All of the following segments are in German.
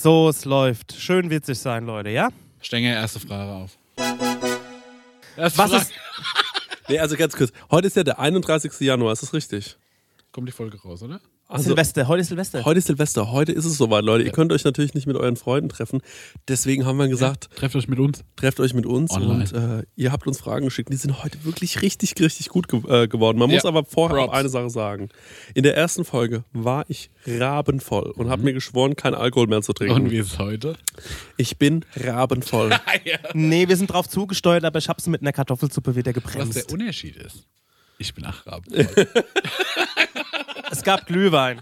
So, es läuft. Schön witzig sein, Leute, ja? Stenge, erste Frage auf. Erste Was Frage. ist. Nee, also ganz kurz. Heute ist ja der 31. Januar, ist das richtig? Kommt die Folge raus, oder? Also, Silvester, heute ist Silvester. Heute ist Silvester, heute ist es soweit, Leute. Ihr könnt euch natürlich nicht mit euren Freunden treffen. Deswegen haben wir gesagt, Trefft euch mit uns. trefft euch mit uns Online. und äh, ihr habt uns Fragen geschickt. Die sind heute wirklich richtig, richtig gut ge äh, geworden. Man muss Ja, aber vorher auch Props. eine Sache sagen. In der ersten Folge war ich rabenvoll und habe mir geschworen, keinen Alkohol mehr zu trinken. Mhm. Und wie ist es heute? Ich bin rabenvoll. Nee, wir sind drauf zugesteuert, aber ich hab's mit einer Kartoffelsuppe wieder Was der. Unterschied ist. Ich bin Achraben. Es gab Glühwein.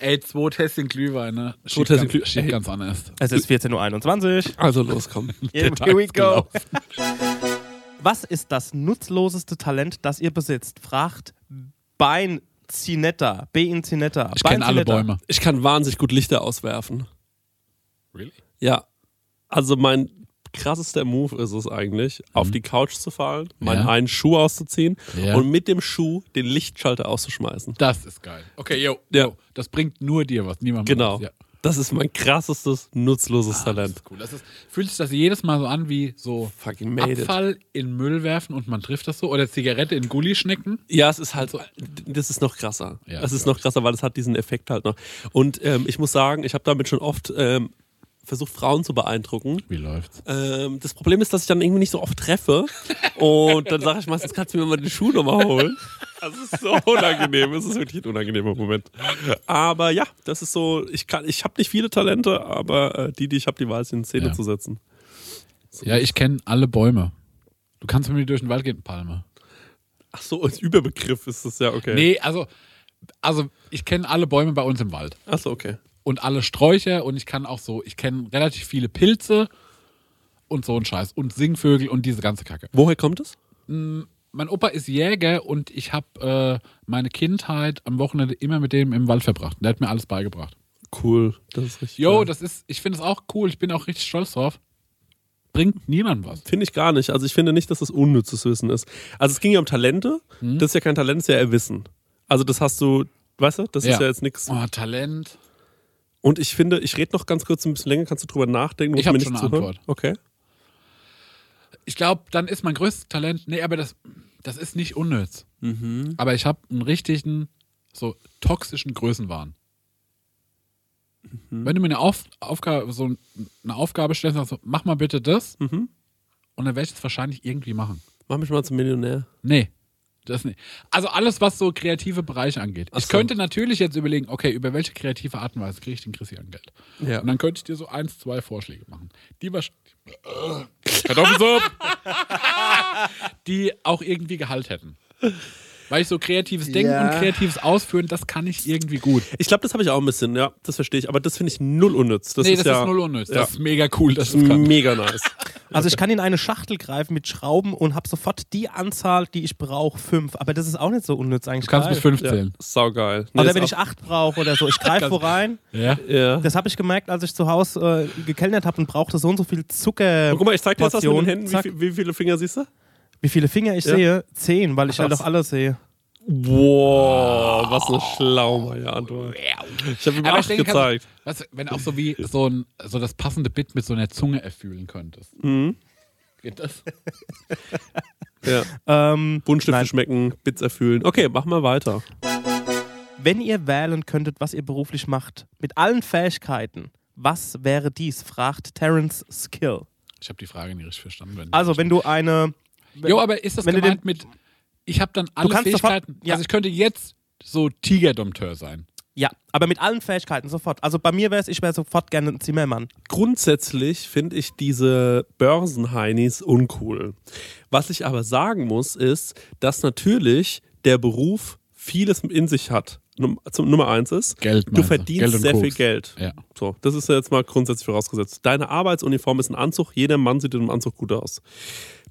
Ey, zwei Tässchen Glühwein, ne? Zwei Tässchen ganz, Glüh- steht ganz anders. Es ist 14.21 Uhr. Also los, komm. Here, here we go. Was ist das nutzloseste Talent, das ihr besitzt? Fragt Bein Zinetta. Bein Zinetta. Ich kenne alle Bäume. Ich kann wahnsinnig gut Lichter auswerfen. Really? Ja. Also mein krassester Move ist es eigentlich, auf die Couch zu fallen, meinen Mhm. Ja. einen Schuh auszuziehen Ja. und mit dem Schuh den Lichtschalter auszuschmeißen. Das ist geil. Okay, yo, Ja. yo. Das bringt nur dir was, niemand Genau. was. Das ist mein krassestes, nutzloses Das Talent. ist cool. Das ist, fühlt sich das jedes Mal so an wie so Fucking made it. Abfall in Müll werfen und man trifft das so oder Zigarette in Gulli schnecken. Ja, es ist halt, das ist noch krasser. Ja, das ist noch krasser, weil es hat diesen Effekt halt noch. Und ähm, ich muss sagen, ich habe damit schon oft ähm, versucht, Frauen zu beeindrucken. Wie läuft's? Ähm, das Problem ist, dass ich dann irgendwie nicht so oft treffe. Und dann sage ich meistens, kannst du mir mal den Schuh nochmal holen? Das ist so unangenehm. Es ist wirklich ein unangenehmer Moment. Aber ja, das ist so, ich kann, ich habe nicht viele Talente, aber äh, die, die ich habe, die weiß in Szene Ja. zu setzen. Ja, ich kenne alle Bäume. Du kannst mit mir durch den Wald gehen, Palme. Ach so, als Überbegriff ist das ja okay. Nee, also, also ich kenne alle Bäume bei uns im Wald. Ach so, okay. Und alle Sträucher und ich kann auch so, ich kenne relativ viele Pilze und so ein Scheiß. Und Singvögel und diese ganze Kacke. Woher kommt es? Mein Opa ist Jäger und ich habe äh, meine Kindheit am Wochenende immer mit dem im Wald verbracht. Der hat mir alles beigebracht. Cool. Das ist richtig. Jo, geil. das ist, ich finde es auch cool. Ich bin auch richtig stolz drauf. Bringt niemandem was. Finde ich gar nicht. Also ich finde nicht, dass das unnützes Wissen ist. Also es ging ja um Talente. Hm? Das ist ja kein Talent, das ist ja eher Wissen. Also das hast du, weißt du, das ist Ja. ja jetzt nichts. Oh, Talent. Und ich finde, ich rede noch ganz kurz ein bisschen länger, kannst du drüber nachdenken? Ich hab mir schon eine zuhören? Antwort. Okay. Ich glaube, dann ist mein größtes Talent, nee, aber das, das ist nicht unnütz. Mhm. Aber ich habe einen richtigen, so toxischen Größenwahn. Mhm. Wenn du mir eine, Auf, Aufgabe, so eine Aufgabe stellst, sagst du, mach mal bitte das, Mhm. und dann werde ich es wahrscheinlich irgendwie machen. Mach mich mal zum Millionär. Nee, das nicht. Also alles, was so kreative Bereiche angeht. Ach Ich so. könnte natürlich jetzt überlegen, okay, über welche kreative Art und Weise kriege ich den Christian Geld? Ja. Und dann könnte ich dir so eins, zwei Vorschläge machen. Die wahrscheinlich. Kartoffelsuppe! die auch irgendwie Gehalt hätten. Weil ich so kreatives Denken Ja. und kreatives Ausführen, das kann ich irgendwie gut. Ich glaube, das habe ich auch ein bisschen, ja, das verstehe ich. Aber das finde ich null unnütz. Das nee, ist das ja ist null unnütz. Ja. Das ist mega cool, dass das ist mega nice. Also ich kann in eine Schachtel greifen mit Schrauben und habe sofort die Anzahl, die ich brauche, fünf. Aber das ist auch nicht so unnütz eigentlich. Du kannst geil. bis fünf ja, zählen. saugeil. Nee, Oder wenn ich acht brauche oder so. Ich greife wo rein. Ja. Ja. Das habe ich gemerkt, als ich zu Hause äh, gekellnert habe und brauchte so und so viel Zucker. Und guck mal, ich zeig dir jetzt das mit den. Händen. Wie, wie viele Finger siehst du? Wie viele Finger ich Ja. sehe? Zehn, weil ich halt Krass. auch alles sehe. Boah, was eine schlaumeier Antwort. Ich habe ihm Aber acht denke, gezeigt. du, wenn auch so wie so, ein, so das passende Bit mit so einer Zunge erfüllen könntest. Mhm. Geht das? Ja. Ähm, Buntstifte schmecken, Bits erfüllen. Okay, mach mal weiter. Wenn ihr wählen könntet, was ihr beruflich macht, mit allen Fähigkeiten, was wäre dies? fragt Terence Skill. Ich habe die Frage nicht richtig verstanden. Wenn Also, wenn du eine. Jo, aber ist das wenn du gemeint mit, ich habe dann alle kannst sofort- Fähigkeiten, ja. also ich könnte jetzt so Tigerdompteur sein. Ja, aber mit allen Fähigkeiten sofort. Also bei mir wäre es, ich wäre sofort gerne ein Zimmermann. Grundsätzlich finde ich diese Börsenheinis uncool. Was ich aber sagen muss, ist, dass natürlich der Beruf vieles in sich hat. Num zum, Nummer eins ist, Geld, du verdienst Geld sehr viel Koks. Geld. Ja. So, das ist ja jetzt mal grundsätzlich vorausgesetzt. Deine Arbeitsuniform ist ein Anzug, jeder Mann sieht in einem Anzug gut aus.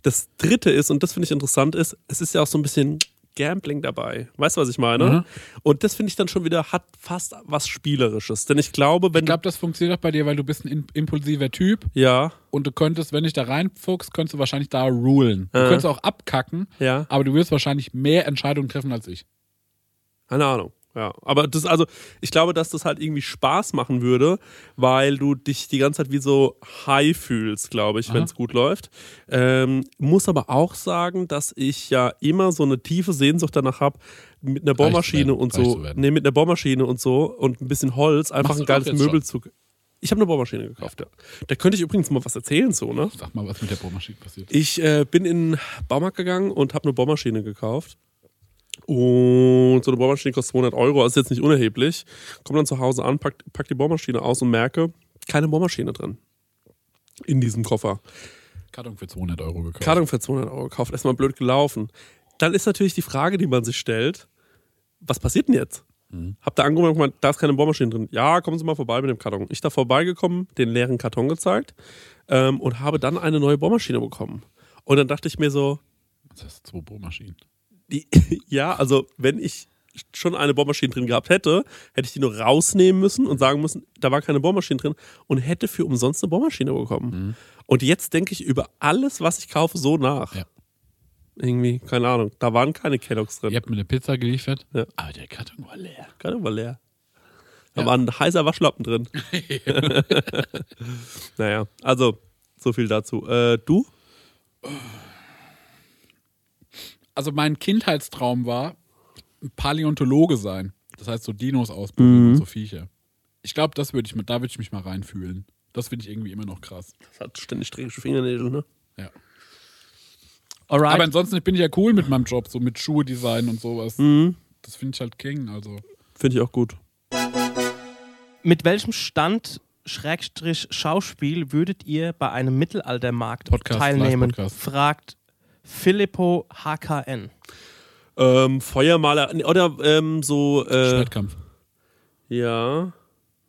Das dritte ist, und das finde ich interessant, ist, es ist ja auch so ein bisschen Gambling dabei. Weißt du, was ich meine? Mhm. Und das finde ich dann schon wieder, hat fast was Spielerisches. Denn ich glaube, wenn Ich glaube, das funktioniert auch bei dir, weil du bist ein im- impulsiver Typ. Ja, und du könntest, wenn dich da reinfuchst, könntest du wahrscheinlich da rulen. Du Äh. könntest auch abkacken, ja. aber du wirst wahrscheinlich mehr Entscheidungen treffen als ich. Keine Ahnung. Ja, aber das, also, ich glaube, dass das halt irgendwie Spaß machen würde, weil du dich die ganze Zeit wie so high fühlst, glaube ich, wenn es gut läuft. Ähm, muss aber auch sagen, dass ich ja immer so eine tiefe Sehnsucht danach habe, mit einer Bohrmaschine und so, nee, mit einer Bohrmaschine und so und ein bisschen Holz einfach Machst ein geiles Möbel zu. Ich habe eine Bohrmaschine gekauft, ja. Da könnte ich übrigens mal was erzählen, so, ne? Sag mal, was mit der Bohrmaschine passiert. Ich äh, bin in den Baumarkt gegangen und habe eine Bohrmaschine gekauft. Und so eine Bohrmaschine kostet 200 Euro, also ist jetzt nicht unerheblich. Komme dann zu Hause an, pack, pack die Bohrmaschine aus und merke, keine Bohrmaschine drin. In diesem Koffer. Karton für 200 Euro gekauft. Karton für 200 Euro gekauft, erstmal blöd gelaufen. Dann ist natürlich die Frage, die man sich stellt, was passiert denn jetzt? Hab da angerufen und gemeint, da ist keine Bohrmaschine drin. Ja, kommen Sie mal vorbei mit dem Karton. Ich da vorbeigekommen, den leeren Karton gezeigt ähm, und habe dann eine neue Bohrmaschine bekommen. Und dann dachte ich mir so, Das heißt zwei Bohrmaschinen. ja, also wenn ich schon eine Bohrmaschine drin gehabt hätte, hätte ich die nur rausnehmen müssen und sagen müssen, da war keine Bohrmaschine drin und hätte für umsonst eine Bohrmaschine bekommen. Und jetzt denke ich über alles, was ich kaufe, so nach. Ja. Irgendwie, keine Ahnung, da waren keine Kelloggs drin. Ihr habt mir eine Pizza geliefert, Ja. aber der Karton war leer. Keine war leer. Da Ja. war ein heißer Waschlappen drin. naja, also, so viel dazu. Äh, du? Also mein Kindheitstraum war, ein Paläontologe sein. Das heißt so Dinos ausbilden und so Viecher. Ich glaube, das würde ich mit, da würde ich mich mal reinfühlen. Das finde ich irgendwie immer noch krass. Das hat ständig strägische Fingernägel, ne? Ja. Alright. Aber ansonsten bin ich ja cool mit meinem Job, so mit Schuhe design und sowas. Mhm. Das finde ich halt King. Also Finde ich auch gut. Mit welchem Stand Schrägstrich Schauspiel würdet ihr bei einem Mittelaltermarkt Podcast, teilnehmen? Fragt Filippo HKN. Ähm, Feuermaler, oder ähm, so, äh, Schwertkampf. ja,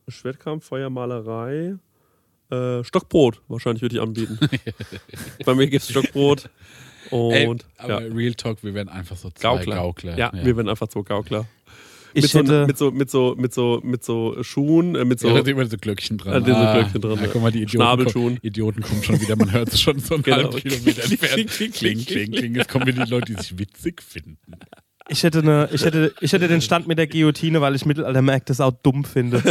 Schwertkampf, Feuermalerei, äh, Stockbrot wahrscheinlich würde ich anbieten. Bei mir gibt es Stockbrot und Ey, ja. aber Real Talk, wir werden einfach so zwei Gaukler. Gaukler. Ja, wir werden einfach so Gaukler. Ich mit, so, hätte, mit, so, mit, so, mit, so, mit so Schuhen, äh, mit so. Ja, da sind immer so Glöckchen dran. Ja, diese Glöckchen dran, Ja, ja. guck mal, die Idioten, Schnabelschuhen. kommen, Idioten kommen schon wieder. Man hört es schon so einen Genau. halben Kilometer entfernt. Kling, Kling, kling, kling. Jetzt kommen wieder die Leute, die sich witzig finden. Ich, hätte eine, ich, hätte, ich hätte den Stand mit der Guillotine, weil ich Mittelaltermärkte sau dumm finde.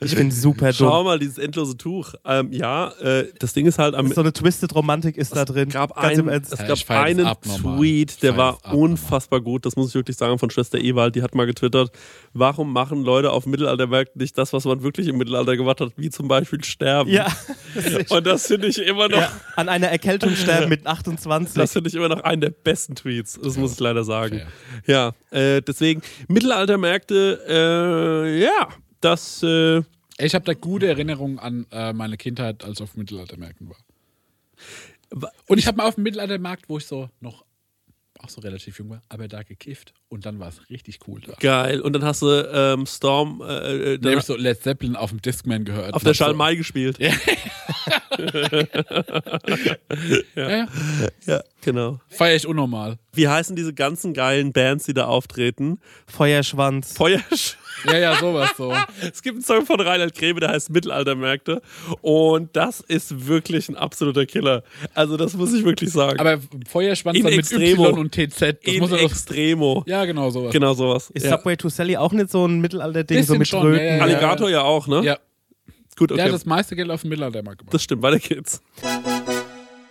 ich bin super Schau dumm. mal, dieses endlose Tuch. Ähm, ja, äh, das Ding ist halt am. So eine Twisted Romantik ist da drin. Es gab, ein, im Ernst. es gab ich das einen. Tweet, der war das unfassbar gut. Das muss ich wirklich sagen von Schwester Ewald. Die hat mal getwittert, warum machen Leute auf Mittelaltermärkten nicht das, was man wirklich im Mittelalter gemacht hat, wie zum Beispiel sterben. Ja. Und das finde ich immer noch, ja. An einer Erkältung sterben mit 28. das finde ich immer noch einen der besten Tweets. Das muss ich leider sagen. Fair. Ja, äh, deswegen Mittelaltermärkte, äh, ja, das, äh, Ich habe da gute Erinnerungen an äh, meine Kindheit, als ich auf Mittelaltermärkten war. wa- Und ich habe mal auf dem Mittelaltermarkt, wo ich so noch auch so relativ jung war, aber da gekifft und dann war es richtig cool da. geil. Und dann hast du ähm, Storm äh, äh, Da habe ich so Led Zeppelin auf dem Discman gehört. auf der Und so- Schalmei gespielt. Ja. ja, ja. Ja, genau. Feier ich unnormal. Wie heißen diese ganzen geilen Bands, die da auftreten? Feuerschwanz. Feuersch. Ja, ja, sowas so. Es gibt einen Song von Reinhard Grebe, der heißt Mittelaltermärkte. Und das ist wirklich ein absoluter Killer. Also, das muss ich wirklich sagen. Aber Feuerschwanz In dann mit extremo. Y und TZ. Das In muss doch. Extremo. Ja, genau sowas. Genau sowas. Ist Ja. Subway to Sally auch nicht so ein Mittelalter-Ding, so mit schon, Tröten? ja, ja, ja. Alligator ja auch, ne? Ja, Gut, okay. der hat das meiste Geld auf dem Mittelaltermarkt gemacht. das stimmt, weiter geht's.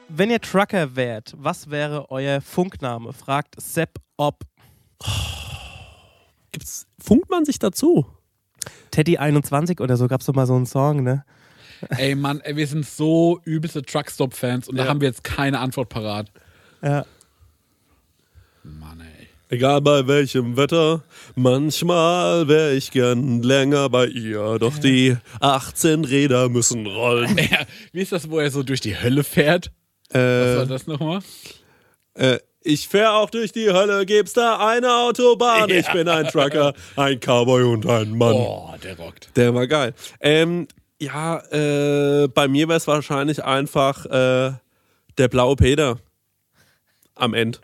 Wenn ihr Trucker wärt, was wäre euer Funkname? Fragt Sepp Ob. Gibt's, funkt man sich dazu? Teddy 21 oder so gab es doch mal so einen Song, ne? Ey, Mann, ey, wir sind so übelste Truckstop-Fans und da Ja. haben wir jetzt keine Antwort parat. Ja. Mann, ey. Egal bei welchem Wetter, manchmal wäre ich gern länger bei ihr. Doch die 18 Räder müssen rollen. Ja, wie ist das, wo er so durch die Hölle fährt? Was war äh, das nochmal? äh, ich fähr auch durch die Hölle, gibt's da eine Autobahn. Ich bin ein Trucker, ein Cowboy und ein Mann. Oh, der rockt. Der war geil. Ähm, ja, äh, bei mir wäre es wahrscheinlich einfach äh, der blaue Peter am Ende.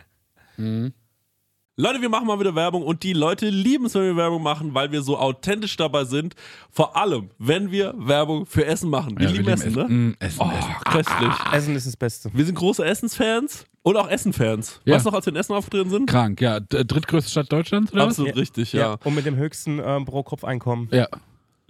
Leute, wir machen mal wieder Werbung und die Leute lieben es, wenn wir Werbung machen, weil wir so authentisch dabei sind. Vor allem, wenn wir Werbung für Essen machen. Wir Ja, lieben Essen, ne? Mm, Essen, Oh, Essen. köstlich. Essen ist das Beste. Wir sind große Essensfans und auch Essenfans. Ja. Weißt du noch, als wir in Essen aufgetreten sind? Krank, ja. Drittgrößte Stadt Deutschlands, oder Absolut richtig, ja. Und mit dem höchsten ähm, Pro-Kopf-Einkommen. Ja.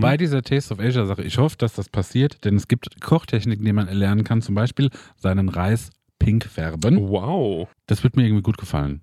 Bei dieser Taste of Asia Sache, ich hoffe, dass das passiert, denn es gibt Kochtechniken, die man erlernen kann, zum Beispiel seinen Reis pink färben. Wow. Das wird mir irgendwie gut gefallen.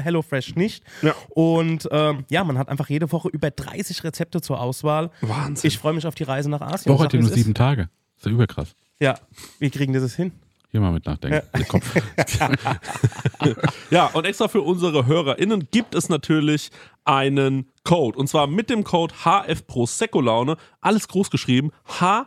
HelloFresh nicht. Ja. Und ähm, ja, man hat einfach jede Woche über 30 Rezepte zur Auswahl. Wahnsinn. Ich freue mich auf die Reise nach Asien. Woche ja sag, nur sieben Tage. Ist ja überkrass. Ja, wie kriegen die das hin? Hier mal mit nachdenken. Der Kopf. Ja, und extra für unsere HörerInnen gibt es natürlich einen Code. Und zwar mit dem Code HF Prosecco Laune. Alles groß geschrieben. HF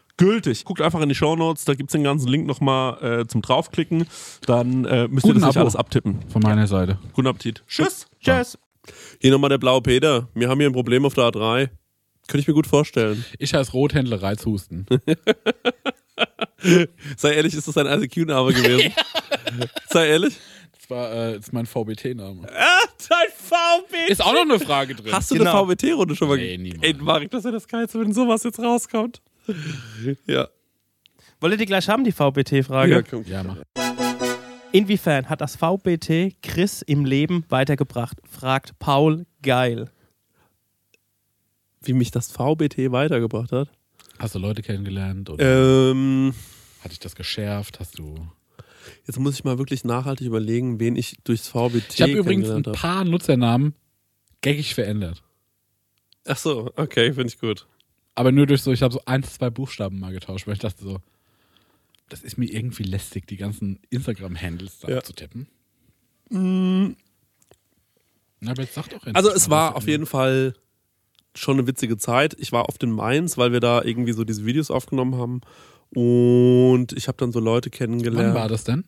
gültig. Guckt einfach in die Shownotes, da gibt's den ganzen Link nochmal äh, zum draufklicken. Dann äh, müsst ihr Guten das nicht Abo. alles abtippen. Von meiner Seite. Guten Appetit. Tschüss. Tschüss. Hier nochmal der blaue Peter. Wir haben hier ein Problem auf der A3. Könnte ich mir gut vorstellen. Ich heiße Rothändler Reizhusten. Sei ehrlich, ist das dein ICQ-Name gewesen? Sei ehrlich. Das war äh, das ist mein VBT-Name. Ah, dein VB. Ist auch noch eine Frage drin. Hast du Genau. eine VBT-Runde schon mal Nee, niemals. Ey, Marek, das wäre das Geilste, wenn sowas jetzt rauskommt. Ja. Wollt ihr die gleich haben, die VBT-Frage? ja komm. Ja, mach. Inwiefern hat das VBT Chris im Leben weitergebracht? Fragt Paul Geil. Wie mich das VBT weitergebracht hat. Hast du Leute kennengelernt oder Ähm, hat dich das geschärft? Hast du. jetzt muss ich mal wirklich nachhaltig überlegen, wen ich durchs VBT Ich habe übrigens ein paar Nutzernamen geckig verändert. Ach so, okay, finde ich gut. Aber nur durch so, ich habe so ein, zwei Buchstaben mal getauscht, weil ich dachte so, das ist mir irgendwie lästig, die ganzen Instagram-Handles da Ja. abzutippen. Na, aber jetzt sag doch Also es war auf jeden Fall schon eine witzige Zeit. Ich war oft in Mainz, weil wir da irgendwie so diese Videos aufgenommen haben. Und ich habe dann so Leute kennengelernt. Wann war das denn?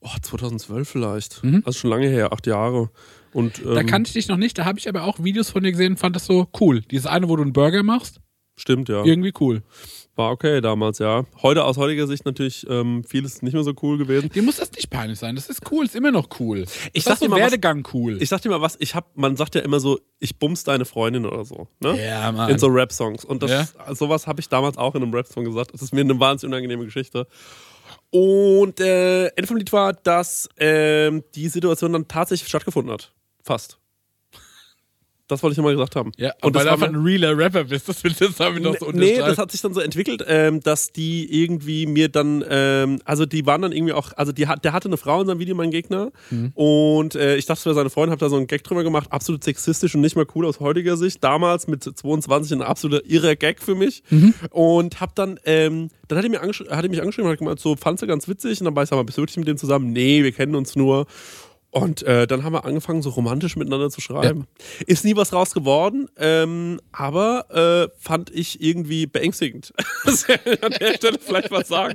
Oh, 2012 vielleicht. Mhm. Also schon lange her, acht Jahre. Und, ähm, Da kannte ich dich noch nicht, da habe ich aber auch Videos von dir gesehen und fand das so cool. Dieses eine, wo du einen Burger machst. Stimmt, ja. Irgendwie cool. War okay damals, ja. Heute aus heutiger Sicht natürlich ähm, vieles nicht mehr so cool gewesen. Dir muss das nicht peinlich sein. Das ist cool, ist immer noch cool. Ich das sag dir ist so mal was- Werdegang cool. Ich sag dir mal was, ich hab, man sagt ja immer so, ich bums deine Freundin oder so. Ne? ja, Mann. In so Rap-Songs. Und das, Ja. sowas habe ich damals auch in einem Rap-Song gesagt. Das ist mir eine wahnsinnig unangenehme Geschichte. Und äh, Ende vom Lied war, dass ähm, die Situation dann tatsächlich stattgefunden hat. Fast. Das wollte ich nochmal gesagt haben. ja, und das weil du einfach ein realer Rapper bist, das du jetzt damit noch so Nee, das hat sich dann so entwickelt, ähm, dass die irgendwie mir dann, ähm, also die waren dann irgendwie auch, also die, der hatte eine Frau in seinem Video, mein Gegner. Mhm. Und äh, ich dachte, es wäre seine Freundin, hab da so einen Gag drüber gemacht, absolut sexistisch und nicht mal cool aus heutiger Sicht. Damals mit 22 ein absoluter irrer Gag für mich. Mhm. Und hab dann, ähm, dann hat er, mir hat er mich angeschrieben und hat gemeint, so, fandst du ganz witzig? Und dann war ich, sag mal, bist du wirklich mit dem zusammen? Nee, wir kennen uns nur. Und äh, dann haben wir angefangen, so romantisch miteinander zu schreiben. Ist nie was raus geworden, ähm, aber äh, fand ich irgendwie beängstigend. Das kann ich an der Stelle vielleicht was sagen.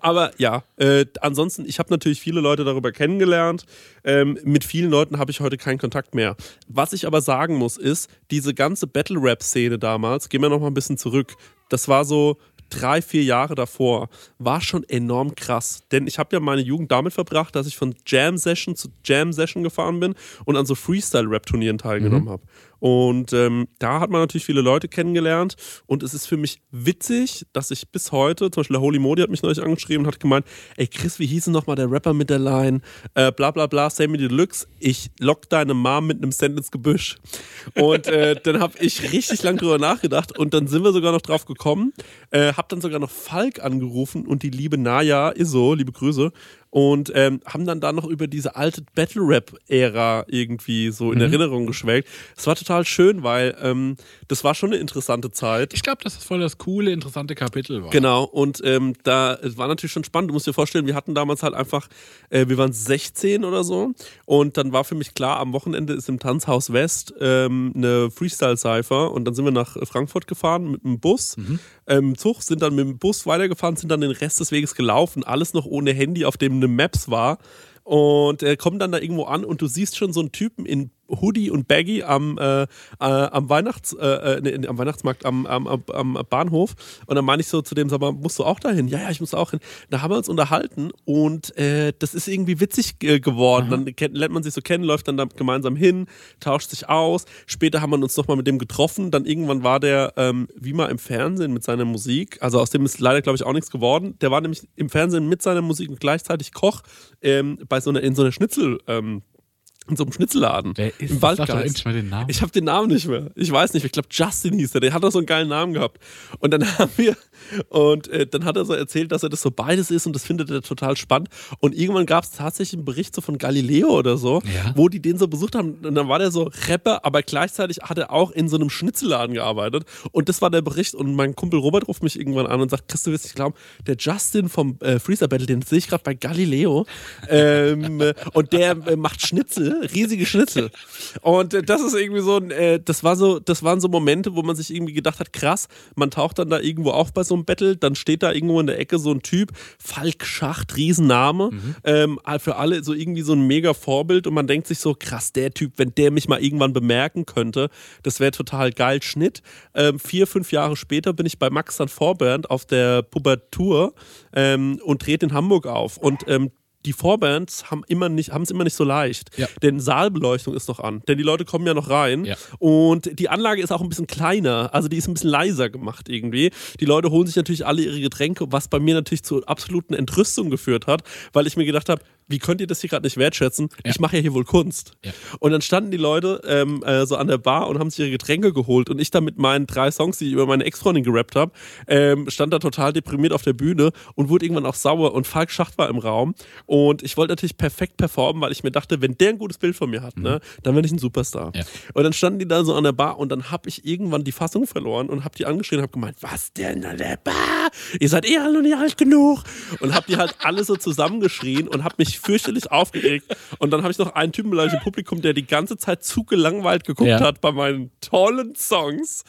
Aber ja, äh, ansonsten, ich habe natürlich viele Leute darüber kennengelernt. Ähm, mit vielen Leuten habe ich heute keinen Kontakt mehr. Was ich aber sagen muss, ist, diese ganze Battle-Rap-Szene damals, gehen wir noch mal ein bisschen zurück. Das war so drei, vier Jahre davor, war schon enorm krass. Denn ich habe ja meine Jugend damit verbracht, dass ich von Jam Session zu Jam Session gefahren bin und an so Freestyle-Rap-Turnieren teilgenommen habe. Und ähm, da hat man natürlich viele Leute kennengelernt. Und es ist für mich witzig, dass ich bis heute, zum Beispiel der Holy Modi hat mich neulich angeschrieben und hat gemeint, ey Chris, wie hieß denn nochmal der Rapper mit der Line? Äh, bla bla bla, Sammy Deluxe, ich lock deine Mom mit einem Cent ins Gebüsch. Und äh, dann habe ich richtig lang drüber nachgedacht und dann sind wir sogar noch drauf gekommen. Äh, hab dann sogar noch Falk angerufen und die liebe Naya Iso, liebe Grüße, und ähm, haben dann da noch über diese alte Battle-Rap-Ära irgendwie so in Erinnerung geschwelgt. Es war total schön, weil ähm, das war schon eine interessante Zeit. ich glaube, dass das voll das coole, interessante Kapitel war. Genau, und ähm, da es war natürlich schon spannend. Du musst dir vorstellen, wir hatten damals halt einfach, äh, wir waren 16 oder so. Und dann war für mich klar, am Wochenende ist im Tanzhaus West ähm, eine Freestyle-Cypher. Und dann sind wir nach Frankfurt gefahren mit dem Bus. Ähm, Zug sind dann mit dem Bus weitergefahren, sind dann den Rest des Weges gelaufen. Alles noch ohne Handy, auf dem eine Maps war. Und äh, kommen dann da irgendwo an und du siehst schon so einen Typen in Hoodie und Baggy am, äh, äh, am, Weihnachts, äh, äh, nee, am Weihnachtsmarkt, am, am, am, Bahnhof. Und dann meine ich so zu dem, sag mal, musst du auch dahin? Ja, ja, ich muss auch hin. Da haben wir uns unterhalten und äh, das ist irgendwie witzig geworden. Dann kennt, lernt man sich so kennen, läuft dann da gemeinsam hin, tauscht sich aus. Später haben wir uns nochmal mit dem getroffen. Dann irgendwann war der ähm, wie mal im Fernsehen mit seiner Musik. Also aus dem ist leider, glaube ich, auch nichts geworden. Der war nämlich im Fernsehen mit seiner Musik und gleichzeitig Koch ähm, bei so einer, in so einer Schnitzel. Ähm, in so einem Schnitzelladen. Wer ist Im Waldgeist. endlich mal den Namen. Ich habe den Namen nicht mehr. Ich weiß nicht. Ich glaube, Justin hieß der. Der hat doch so einen geilen Namen gehabt. Und dann haben wir, und äh, dann hat er so erzählt, dass er das so beides ist und das findet er total spannend. Und irgendwann gab es tatsächlich einen Bericht so von Galileo oder so, Ja. wo die den so besucht haben. Und dann war der so Rapper, aber gleichzeitig hat er auch in so einem Schnitzelladen gearbeitet. Und das war der Bericht. Und mein Kumpel Robert ruft mich irgendwann an und sagt: Chris, du wirst nicht glauben, der Justin vom äh, Freezer Battle, den sehe ich gerade bei Galileo. ähm, äh, und der äh, macht Schnitzel, riesige Schnitzel. Und äh, das ist irgendwie so ein, äh, das war so, das waren so Momente, wo man sich irgendwie gedacht hat, krass, man taucht dann da irgendwo auf bei so einem Battle, dann steht da irgendwo in der Ecke so ein Typ, Falk Schacht, Riesenname, ähm, für alle so irgendwie so ein mega Vorbild und man denkt sich so, krass, der Typ, wenn der mich mal irgendwann bemerken könnte, das wäre total geil. Schnitt. Ähm, vier, fünf Jahre später bin ich bei Max dann Vorband auf der Pubertur ähm, und trete in Hamburg auf und ähm, die Vorbands haben immer nicht, haben es immer nicht so leicht. Ja. Denn Saalbeleuchtung ist noch an. Denn die Leute kommen ja noch rein. Ja. Und die Anlage ist auch ein bisschen kleiner. Also die ist ein bisschen leiser gemacht irgendwie. Die Leute holen sich natürlich alle ihre Getränke, was bei mir natürlich zur absoluten Entrüstung geführt hat, weil ich mir gedacht habe, wie könnt ihr das hier gerade nicht wertschätzen? Ja. Ich mache ja hier wohl Kunst. Ja. Und dann standen die Leute ähm, äh, so an der Bar und haben sich ihre Getränke geholt. Und ich dann mit meinen drei Songs, die ich über meine Ex-Freundin gerappt habe, ähm, stand da total deprimiert auf der Bühne und wurde irgendwann auch sauer. Und Falk Schacht war im Raum. Und ich wollte natürlich perfekt performen, weil ich mir dachte, wenn der ein gutes Bild von mir hat, ne, dann bin ich ein Superstar. Ja. Und dann standen die da so an der Bar und dann habe ich irgendwann die Fassung verloren und habe die angeschrien und habe gemeint, was denn an der Bar? Ihr seid eh alle noch nicht alt genug. Und habe die halt alle so zusammengeschrien und habe mich fürchterlich aufgeregt. Und dann habe ich noch einen Typen beleidigt im Publikum, der die ganze Zeit zu gelangweilt geguckt Ja. hat bei meinen tollen Songs.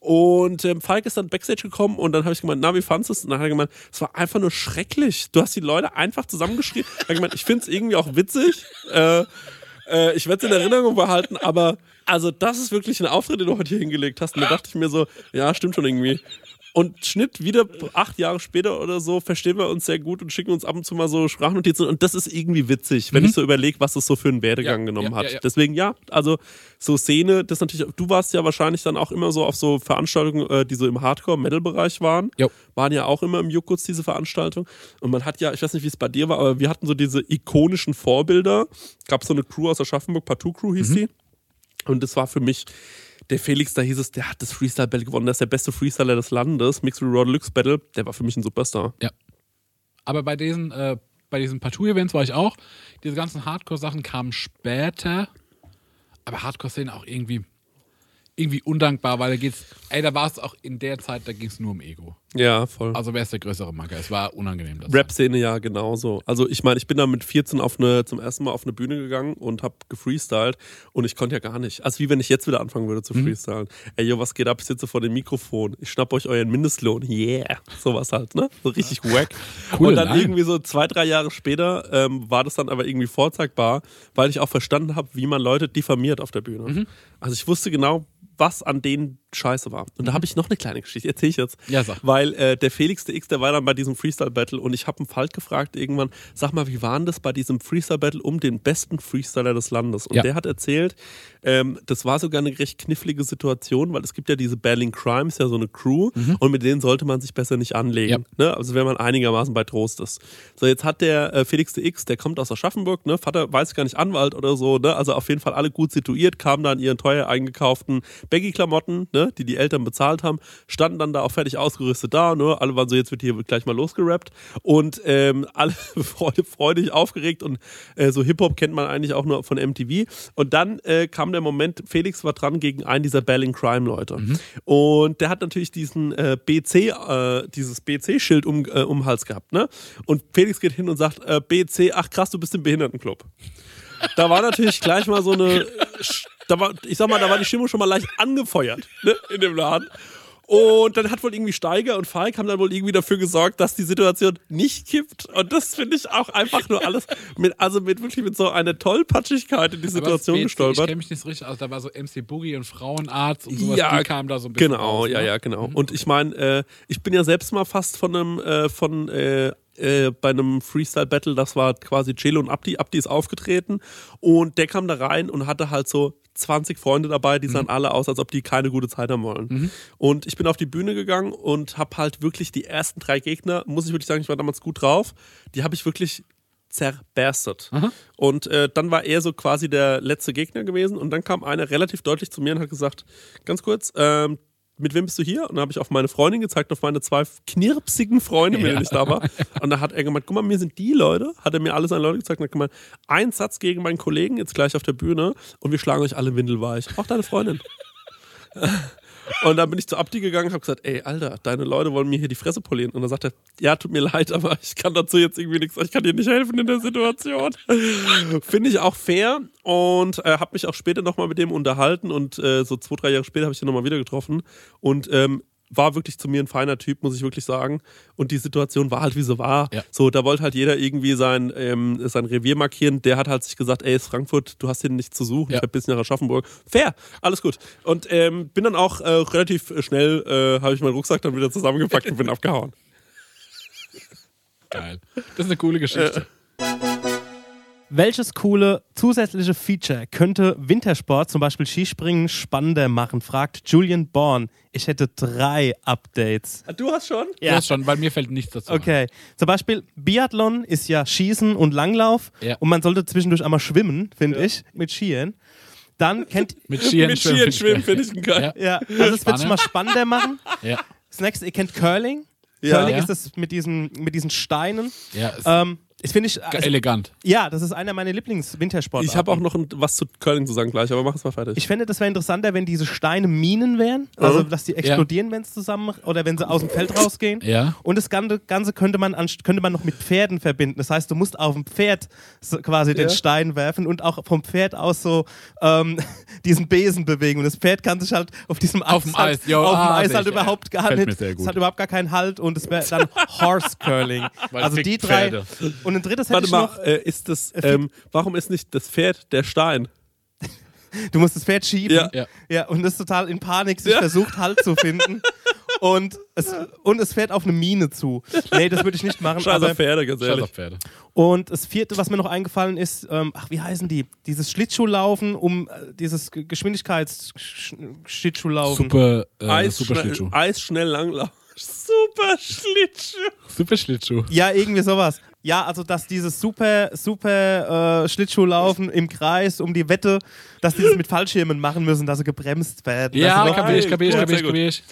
Und ähm, Falk ist dann Backstage gekommen und dann habe ich gemeint, na, wie fandest du es? Und dann hat er gemeint, es war einfach nur schrecklich. Du hast die Leute einfach zusammengeschrien. Er hat gemeint, ich finde es irgendwie auch witzig. Äh, äh, ich werde es in Erinnerung behalten, aber also das ist wirklich ein Auftritt, den du heute hier hingelegt hast. Und da dachte ich mir so, ja, stimmt schon irgendwie. Und Schnitt wieder acht Jahre später oder so verstehen wir uns sehr gut und schicken uns ab und zu mal so Sprachnotizen. Und das ist irgendwie witzig, wenn ich so überlege, was das so für einen Werdegang Ja, genommen ja, hat. ja. Deswegen ja, also so Szene, das natürlich, du warst ja wahrscheinlich dann auch immer so auf so Veranstaltungen, äh, die so im Hardcore-Metal-Bereich waren. Jo. Waren ja auch immer im Juckutz diese Veranstaltung. Und man hat ja, ich weiß nicht, wie es bei dir war, aber wir hatten so diese ikonischen Vorbilder. Gab so eine Crew aus Aschaffenburg, Partout Crew hieß die. Und das war für mich der Felix, da hieß es, der hat das Freestyle Battle gewonnen, der ist der beste Freestyler des Landes, Mixed Raw Deluxe Battle, der war für mich ein Superstar. Ja. Aber bei diesen, äh, bei diesen Partout-Events war ich auch. Diese ganzen Hardcore-Sachen kamen später. Aber Hardcore-Szene auch irgendwie, irgendwie undankbar, weil da geht's, ey, da war es auch in der Zeit, da ging es nur um Ego. Ja, voll. Also wer ist der größere Macker? Es war unangenehm. Das Rap-Szene ja genauso. Also ich meine, ich bin da mit 14 auf eine, zum ersten Mal auf eine Bühne gegangen und hab gefreestylt und ich konnte ja gar nicht. Also wie wenn ich jetzt wieder anfangen würde zu freestylen. Ey, yo, was geht ab? Ich sitze vor dem Mikrofon. Ich schnapp euch euren Mindestlohn. Yeah. Sowas halt, ne? So richtig wack. Cool, und dann nein. irgendwie so zwei, drei Jahre später ähm, war das dann aber irgendwie vorzeigbar, weil ich auch verstanden habe, wie man Leute diffamiert auf der Bühne. Also ich wusste genau, was an denen scheiße war. Und da habe ich noch eine kleine Geschichte, erzähle ich jetzt. Ja, sag. Weil äh, der Felix der X, der war dann bei diesem Freestyle-Battle und ich habe einen Falk gefragt irgendwann, sag mal, wie war denn das bei diesem Freestyle-Battle um den besten Freestyler des Landes? Und Ja. der hat erzählt, ähm, das war sogar eine recht knifflige Situation, weil es gibt ja diese Berlin Crimes, ja so eine Crew und mit denen sollte man sich besser nicht anlegen. Ne? Also wenn man einigermaßen bei Trost ist. So, jetzt hat der äh, Felix der X, der kommt aus Aschaffenburg, ne? Vater weiß gar nicht, Anwalt oder so, ne? Also auf jeden Fall alle gut situiert, kamen da in ihren teuer eingekauften Baggy-Klamotten, ne? die die Eltern bezahlt haben, standen dann da auch fertig ausgerüstet da, ne? Alle waren so, jetzt wird hier gleich mal losgerappt und ähm, alle freudig, aufgeregt und äh, so Hip-Hop kennt man eigentlich auch nur von MTV. Und dann äh, kam der Moment, Felix war dran gegen einen dieser Berlin Crime-Leute. Und der hat natürlich diesen äh, BC, äh, dieses BC-Schild um, äh, um den Hals gehabt, ne? Und Felix geht hin und sagt, äh, BC, ach krass, du bist im Behindertenclub. Da war natürlich gleich mal so eine, da war, ich sag mal, da war die Stimmung schon mal leicht angefeuert, ne, in dem Laden. Und dann hat wohl irgendwie Steiger und Falk haben dann wohl irgendwie dafür gesorgt, dass die Situation nicht kippt. Und das finde ich auch einfach nur alles mit, also mit wirklich mit so einer Tollpatschigkeit in die Situation Ich gestolpert. kenne mich nicht so richtig aus. Da war so MC Boogie und Frauenarzt und sowas. Ja, die kamen da so ein bisschen Genau, raus, ja, ne? ja, genau. Und ich meine, äh, ich bin ja selbst mal fast von einem, äh, von, äh, äh, bei einem Freestyle-Battle, das war quasi Celo und Abdi. Abdi ist aufgetreten und der kam da rein und hatte halt so 20 Freunde dabei, die sahen alle aus, als ob die keine gute Zeit haben wollen. Und ich bin auf die Bühne gegangen und habe halt wirklich die ersten drei Gegner, muss ich wirklich sagen, ich war damals gut drauf, die habe ich wirklich zerberstet. Und äh, dann war er so quasi der letzte Gegner gewesen und dann kam einer relativ deutlich zu mir und hat gesagt, ganz kurz, ähm, mit wem bist du hier? Und dann habe ich auf meine Freundin gezeigt, auf meine zwei knirpsigen Freunde, mit denen ich da war. Und da hat er gemeint, guck mal, mir sind die Leute, hat er mir alle seine Leute gezeigt und hat gemeint, ein Satz gegen meinen Kollegen, jetzt gleich auf der Bühne und wir schlagen euch alle windelweich. Auch deine Freundin. Und dann bin ich zu Abdi gegangen und habe gesagt, ey, Alter, deine Leute wollen mir hier die Fresse polieren. Und dann sagt er, ja, tut mir leid, aber ich kann dazu jetzt irgendwie nichts, ich kann dir nicht helfen in der Situation. Finde ich auch fair und äh, habe mich auch später nochmal mit dem unterhalten und äh, so zwei, drei Jahre später habe ich ihn nochmal wieder getroffen und ähm, war wirklich zu mir ein feiner Typ, muss ich wirklich sagen. Und die Situation war halt, wie sie war. Ja. So, da wollte halt jeder irgendwie sein, ähm, sein Revier markieren. Der hat halt sich gesagt, ey, ist Frankfurt, du hast hier nichts zu suchen. Ja. Ich hab bis nach Aschaffenburg. Fair, alles gut. Und ähm, bin dann auch äh, relativ schnell, äh, habe ich meinen Rucksack dann wieder zusammengepackt und bin abgehauen. Geil. Das ist eine coole Geschichte. Welches coole zusätzliche Feature könnte Wintersport, zum Beispiel Skispringen, spannender machen? Fragt Julian Bourne. Ich hätte drei Updates. Du hast schon? Ja. Das schon, weil mir fällt nichts dazu. Okay. Zum Beispiel Biathlon ist ja Schießen und Langlauf. Ja. Und man sollte zwischendurch einmal schwimmen, finde ich, mit Skiern. Dann kennt. Mit Skiern, Mit Skiern schwimmen finde ich geil. geil. Ja. ja, also es wird schon mal spannender machen. Ja. Das nächste, ihr kennt Curling. Ja. Curling Ja. ist das mit diesen, mit diesen Steinen. Ja, ist Ähm, das finde ich. Also, elegant. ja, das ist einer meiner Lieblings-Wintersportarten. Ich habe auch noch ein, was zu Curling zu sagen gleich, aber mach es mal fertig. Ich fände, das wäre interessanter, wenn diese Steine Minen wären. Also, dass die explodieren, wenn es zusammen oder wenn sie aus dem Feld rausgehen. Ja. Und das Ganze, Ganze könnte, man an, könnte man noch mit Pferden verbinden. Das heißt, du musst auf dem Pferd so quasi den Ja. Stein werfen und auch vom Pferd aus so ähm, diesen Besen bewegen. Und das Pferd kann sich halt auf diesem Eis, Auf dem halt, Eis, jo, auf dem ah, Eis sehe halt ich, ja. überhaupt gar Fällt mir nicht. sehr Es gut. hat überhaupt gar keinen Halt und es wäre dann Horse Curling. Weil also die drei. Pferde. Und ein drittes hätte Warte ich mal, noch. äh, ist das, ähm, warum ist nicht das Pferd der Stein? Du musst das Pferd schieben. Ja. Ja. ja und das total in Panik sich versucht, Halt zu finden. Und es, und es fährt auf eine Mine zu. Nee, das würde ich nicht machen. Scheiß aber, auf Pferde, ganz Scheiß ehrlich. auf Pferde. und das vierte, was mir noch eingefallen ist, ähm, ach, wie heißen die? Dieses Schlittschuhlaufen, um äh, dieses Ge- Geschwindigkeits-Schlittschuhlaufen. Super, äh, Eis, super schnell, Schlittschuh. Eis schnell langlauf. Super Schlittschuh. Super Schlittschuh. Ja, irgendwie sowas. Ja, also dass dieses super, super äh, Schlittschuhlaufen im Kreis um die Wette, dass die das mit Fallschirmen machen müssen, dass sie gebremst werden. Ja, noch- kapier ich, kapier ich, kapier ich, kapier ich.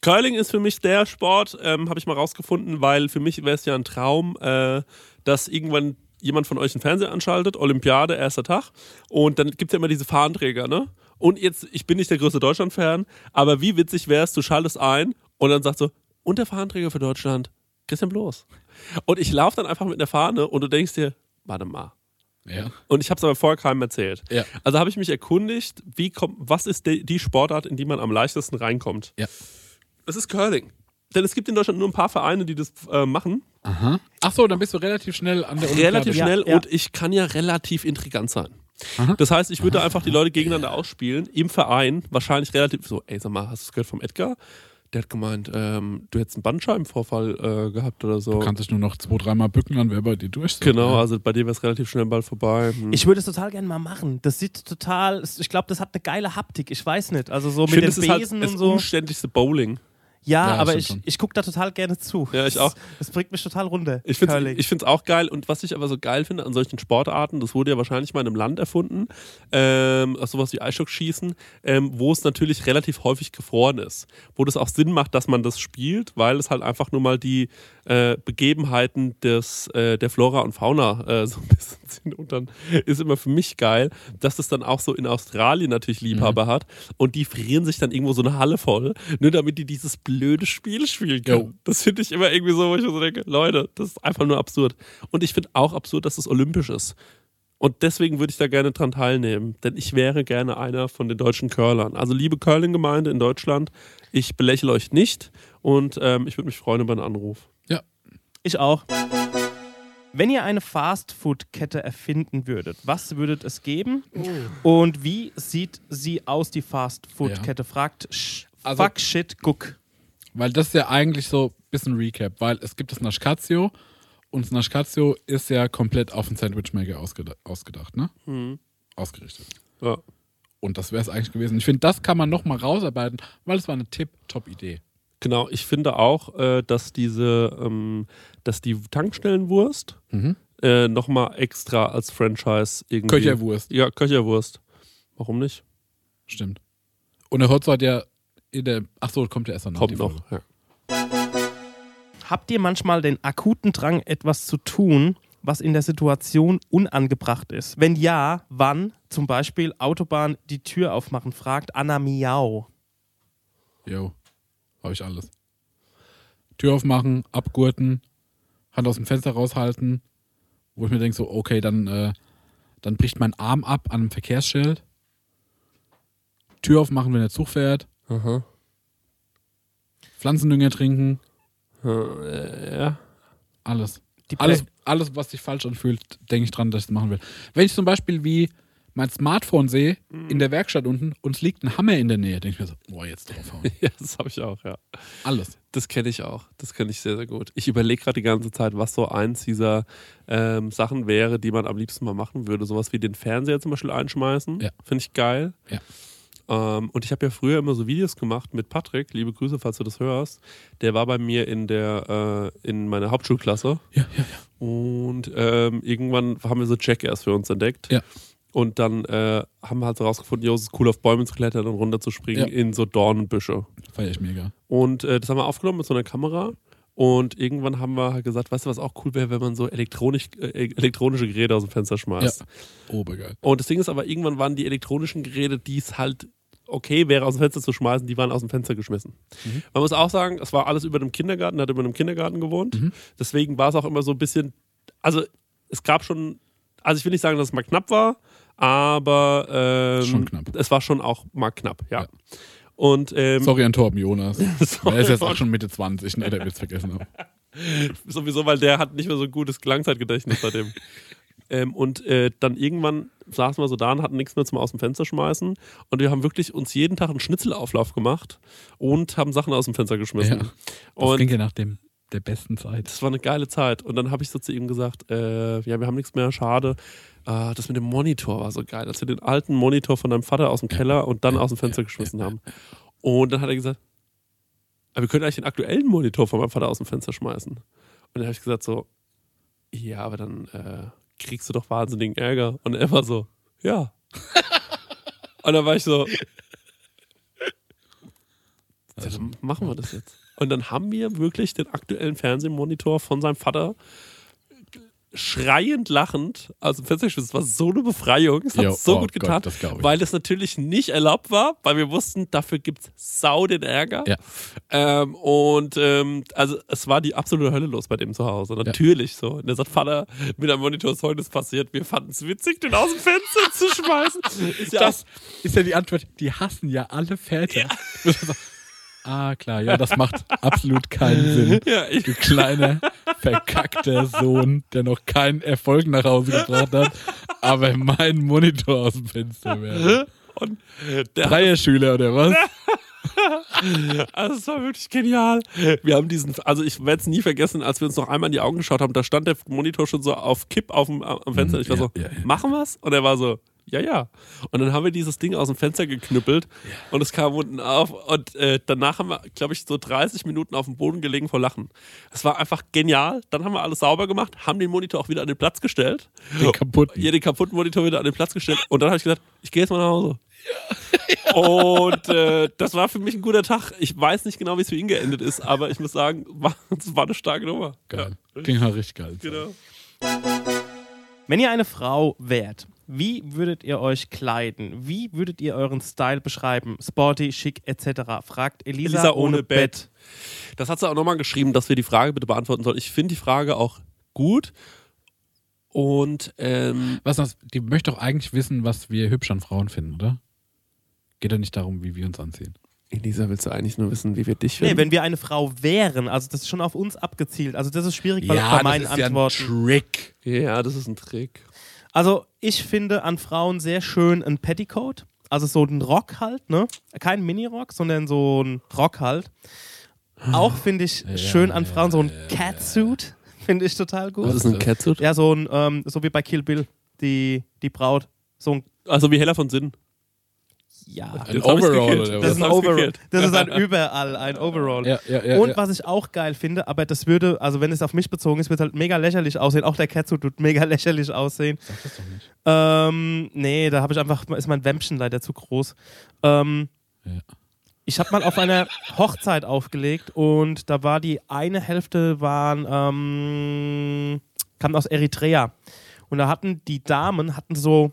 Curling ist für mich der Sport, ähm, habe ich mal rausgefunden, weil für mich wäre es ja ein Traum, äh, dass irgendwann jemand von euch einen Fernseher anschaltet, Olympiade, erster Tag, und dann gibt es ja immer diese Fahnenträger, ne? Und jetzt, ich bin nicht der größte Deutschland-Fan, aber wie witzig wäre es, du schaltest ein und dann sagst so, und der Fahnenträger für Deutschland, Christian Bloß. Und ich laufe dann einfach mit einer Fahne und du denkst dir, warte mal, Ja. und ich habe es aber vorher keinem erzählt. Ja. Also habe ich mich erkundigt, wie kommt, was ist die, die Sportart, in die man am leichtesten reinkommt? Ja. Das ist Curling. Denn es gibt in Deutschland nur ein paar Vereine, die das äh, machen. Aha. Ach so, dann bist du relativ schnell an der Olympiade. Relativ schnell ja. und ich kann ja relativ intrigant sein. Aha. Das heißt, ich würde einfach die Leute gegeneinander ausspielen, im Verein, wahrscheinlich relativ so, ey, sag mal, hast du es gehört vom Edgar? Der hat gemeint, ähm, du hättest einen Bandscheibenvorfall äh, gehabt oder so. Du kannst dich nur noch zwei, dreimal bücken, dann wäre bei dir durch. Genau, Ja. also bei dir wäre es relativ schnell bald vorbei. Hm. Ich würde es total gerne mal machen. Das sieht total, ich glaube, das hat eine geile Haptik. Ich weiß nicht. Also so Ich mit finde, den ist halt Besen das und so. umständlichste Bowling. Ja, Ja, aber ich, schon. ich gucke da total gerne zu. Ja, ich auch. Das, das bringt mich total runter. Ich finde es auch geil und was ich aber so geil finde an solchen Sportarten, das wurde ja wahrscheinlich mal in einem Land erfunden, ähm, also sowas wie Eisstockschießen, ähm, wo es natürlich relativ häufig gefroren ist. Wo das auch Sinn macht, dass man das spielt, weil es halt einfach nur mal die äh, Begebenheiten des, äh, der Flora und Fauna äh, so ein bisschen sind. Und dann ist immer für mich geil, dass das dann auch so in Australien natürlich Liebhaber hat und die frieren sich dann irgendwo so eine Halle voll, nur damit die dieses blöde Spiel spielen können. Jo. Das finde ich immer irgendwie so, wo ich mir so denke, Leute, das ist einfach nur absurd. Und ich finde auch absurd, dass es olympisch ist. Und deswegen würde ich da gerne dran teilnehmen, denn ich wäre gerne einer von den deutschen Curlern. Also liebe Curling-Gemeinde in Deutschland, ich belächle euch nicht und ähm, ich würde mich freuen über einen Anruf. Ja. Ich auch. Wenn ihr eine Fast-Food-Kette erfinden würdet, was würdet es geben? Und wie sieht sie aus, die Fast-Food-Kette? Fragt Sch Also- Fuck Shit Guck. Weil das ist ja eigentlich so ein bisschen Recap, weil es gibt das Naschkazio und das Naschkazio ist ja komplett auf den Sandwichmaker ausgeda ausgedacht, ne? Ausgerichtet. Ja. Und das wäre es eigentlich gewesen. Ich finde, das kann man nochmal rausarbeiten, weil es war eine Tipp-Top-Idee. Genau, ich finde auch, äh, dass diese, ähm, dass die Tankstellenwurst Mhm. äh, nochmal extra als Franchise irgendwie. Köcherwurst, Ja, Köcherwurst. Warum nicht? stimmt. Und der Hotspot ja in der. Ach so, kommt ja erst noch. Kommt die noch. Ja. Habt ihr manchmal den akuten Drang, etwas zu tun, was in der Situation unangebracht ist? Wenn ja, wann? Zum Beispiel Autobahn die Tür aufmachen, fragt Anna Miau. Jo, habe ich alles. Tür aufmachen, abgurten, Hand aus dem Fenster raushalten, wo ich mir denke, so, okay, dann, äh, dann bricht mein Arm ab an einem Verkehrsschild. Tür aufmachen, wenn der Zug fährt. Aha. Pflanzendünger trinken, Äh, ja. alles. Die Alles, alles, was sich falsch anfühlt, denke ich dran, dass ich das machen will. Wenn ich zum Beispiel wie mein Smartphone sehe, in der Werkstatt unten, und es liegt ein Hammer in der Nähe, denke ich mir so, boah, jetzt draufhauen. ja, das habe ich auch, ja. Alles. Das kenne ich auch. Das kenne ich sehr, sehr gut. Ich überlege gerade die ganze Zeit, was so eins dieser ähm, Sachen wäre, die man am liebsten mal machen würde. Sowas wie den Fernseher zum Beispiel einschmeißen. Ja. Finde ich geil. Ja. Ähm, und ich habe ja früher immer so Videos gemacht mit Patrick. Liebe Grüße, falls du das hörst. Der war bei mir in der äh, in meiner Hauptschulklasse. Ja, ja, ja. Und ähm, irgendwann haben wir so Jackass für uns entdeckt. Ja. Und dann äh, haben wir halt so rausgefunden, jo, es ist cool auf Bäume zu klettern und runterzuspringen Ja. in so Dornenbüsche. Feier ich mega. Und äh, das haben wir aufgenommen mit so einer Kamera. Und irgendwann haben wir halt gesagt, weißt du, was auch cool wäre, wenn man so elektronisch, äh, elektronische Geräte aus dem Fenster schmeißt. Obergeil. Und das Ding ist aber, irgendwann waren die elektronischen Geräte, die es halt okay wäre, aus dem Fenster zu schmeißen, die waren aus dem Fenster geschmissen. Mhm. Man muss auch sagen, es war alles über dem Kindergarten, er hat über einem Kindergarten gewohnt. Mhm. Deswegen war es auch immer so ein bisschen, also es gab schon, also ich will nicht sagen, dass es mal knapp war, aber ähm, Schon knapp. es war schon auch mal knapp, ja. Ja. Und ähm, Sorry an Torben Jonas. Er ist jetzt auch schon Mitte 20, ne, der wird es vergessen haben. Sowieso, weil der hat nicht mehr so ein gutes Langzeitgedächtnis seitdem. Ähm, und äh, dann irgendwann saßen wir so da und hatten nichts mehr zum aus dem Fenster schmeißen. Und wir haben wirklich uns jeden Tag einen Schnitzelauflauf gemacht und haben Sachen aus dem Fenster geschmissen. Ja. Das Und klingt ja nach dem, der besten Zeit. das war eine geile Zeit. Und dann habe ich so zu ihm gesagt, äh, ja, wir haben nichts mehr, schade. Äh, das mit dem Monitor war so geil, als wir den alten Monitor von deinem Vater aus dem Keller und dann aus dem Fenster geschmissen haben. Und dann hat er gesagt, aber wir können eigentlich den aktuellen Monitor von meinem Vater aus dem Fenster schmeißen. Und dann habe ich gesagt so, ja, aber dann äh, kriegst du doch wahnsinnigen Ärger. Und er war so, ja. und dann war ich so, dann machen wir das jetzt. Und dann haben wir wirklich den aktuellen Fernsehmonitor von seinem Vater schreiend lachend aus dem Fenster geschmissen. Es war so eine Befreiung. Es hat Jo, so oh gut Gott, getan, ich. weil es natürlich nicht erlaubt war, weil wir wussten, dafür gibt es sau den Ärger. Ja. Ähm, und ähm, also es war die absolute Hölle los bei dem zu Hause. Natürlich so. Und er sagt, Vater, mit einem Monitor ist folgendes passiert. Wir fanden es witzig, den aus dem Fenster zu schmeißen. Ist ja Das ist ja die Antwort. Die hassen ja alle Väter. ah, klar, ja, das macht absolut keinen Sinn. Ja, ich, Du kleiner, verkackter Sohn, der noch keinen Erfolg nach Hause gebracht hat, aber meinen Monitor aus dem Fenster wäre. und der Dreierschüler oder was? Also es war wirklich genial. Wir haben diesen, also ich werde es nie vergessen, als wir uns noch einmal in die Augen geschaut haben, da stand der Monitor schon so auf Kipp auf dem, am Fenster. Ich war ja, so, ja, ja. machen wir's? Und er war so, ja, ja. Und dann haben wir dieses Ding aus dem Fenster geknüppelt und es kam unten auf und äh, danach haben wir, glaube ich, so 30 Minuten auf dem Boden gelegen vor Lachen. Es war einfach genial. Dann haben wir alles sauber gemacht, haben den Monitor auch wieder an den Platz gestellt. Den kaputten. Ja, den kaputten Monitor wieder an den Platz gestellt. Und dann habe ich gesagt, ich gehe jetzt mal nach Hause. Und äh, das war für mich ein guter Tag. Ich weiß nicht genau, wie es für ihn geendet ist, aber ich muss sagen, war, es war eine starke Nummer. Geil. Klingt halt richtig geil. Genau. Wenn ihr eine Frau wärt, wie würdet ihr euch kleiden? Wie würdet ihr euren Style beschreiben? Sporty, schick etc. Fragt Elisa, Elisa ohne, ohne Bett. Bett. Das hat sie auch nochmal geschrieben, dass wir die Frage bitte beantworten sollen. Ich finde die Frage auch gut. Und ähm, Was das, die möchte doch eigentlich wissen, was wir hübsch an Frauen finden, oder? Geht doch nicht darum, wie wir uns anziehen. Elisa, willst du eigentlich nur wissen, wie wir dich Nee, finden? wenn wir eine Frau wären, also das ist schon auf uns abgezielt. Also das ist schwierig bei, bei meinen Antworten. Trick. ja, das ist ein Trick. Also ich finde an Frauen sehr schön ein Petticoat. Also so ein Rock halt, ne? Kein Mini-Rock, sondern so ein Rock halt. Auch finde ich schön an Frauen so ein Catsuit. Finde ich total gut. Was ist ein Catsuit? Ja, so ein, ähm, so wie bei Kill Bill, die, die Braut. So ein, Also wie Hella von Sinn. Ja. Ein Overall Das was? ist ein Overall. Das ist ein überall, ein Overall. Ja, ja, ja. Und ja. was ich auch geil finde, aber das würde, also wenn es auf mich bezogen ist, wird halt mega lächerlich aussehen. Auch der Catsuit wird mega lächerlich aussehen. Sag das doch nicht. Ähm, nee, da habe ich einfach, ist mein Wämpchen leider zu groß. Ähm, Ja. Ich habe mal auf einer Hochzeit aufgelegt und da war die eine Hälfte waren, ähm, kam aus Eritrea. Und da hatten die Damen, hatten so,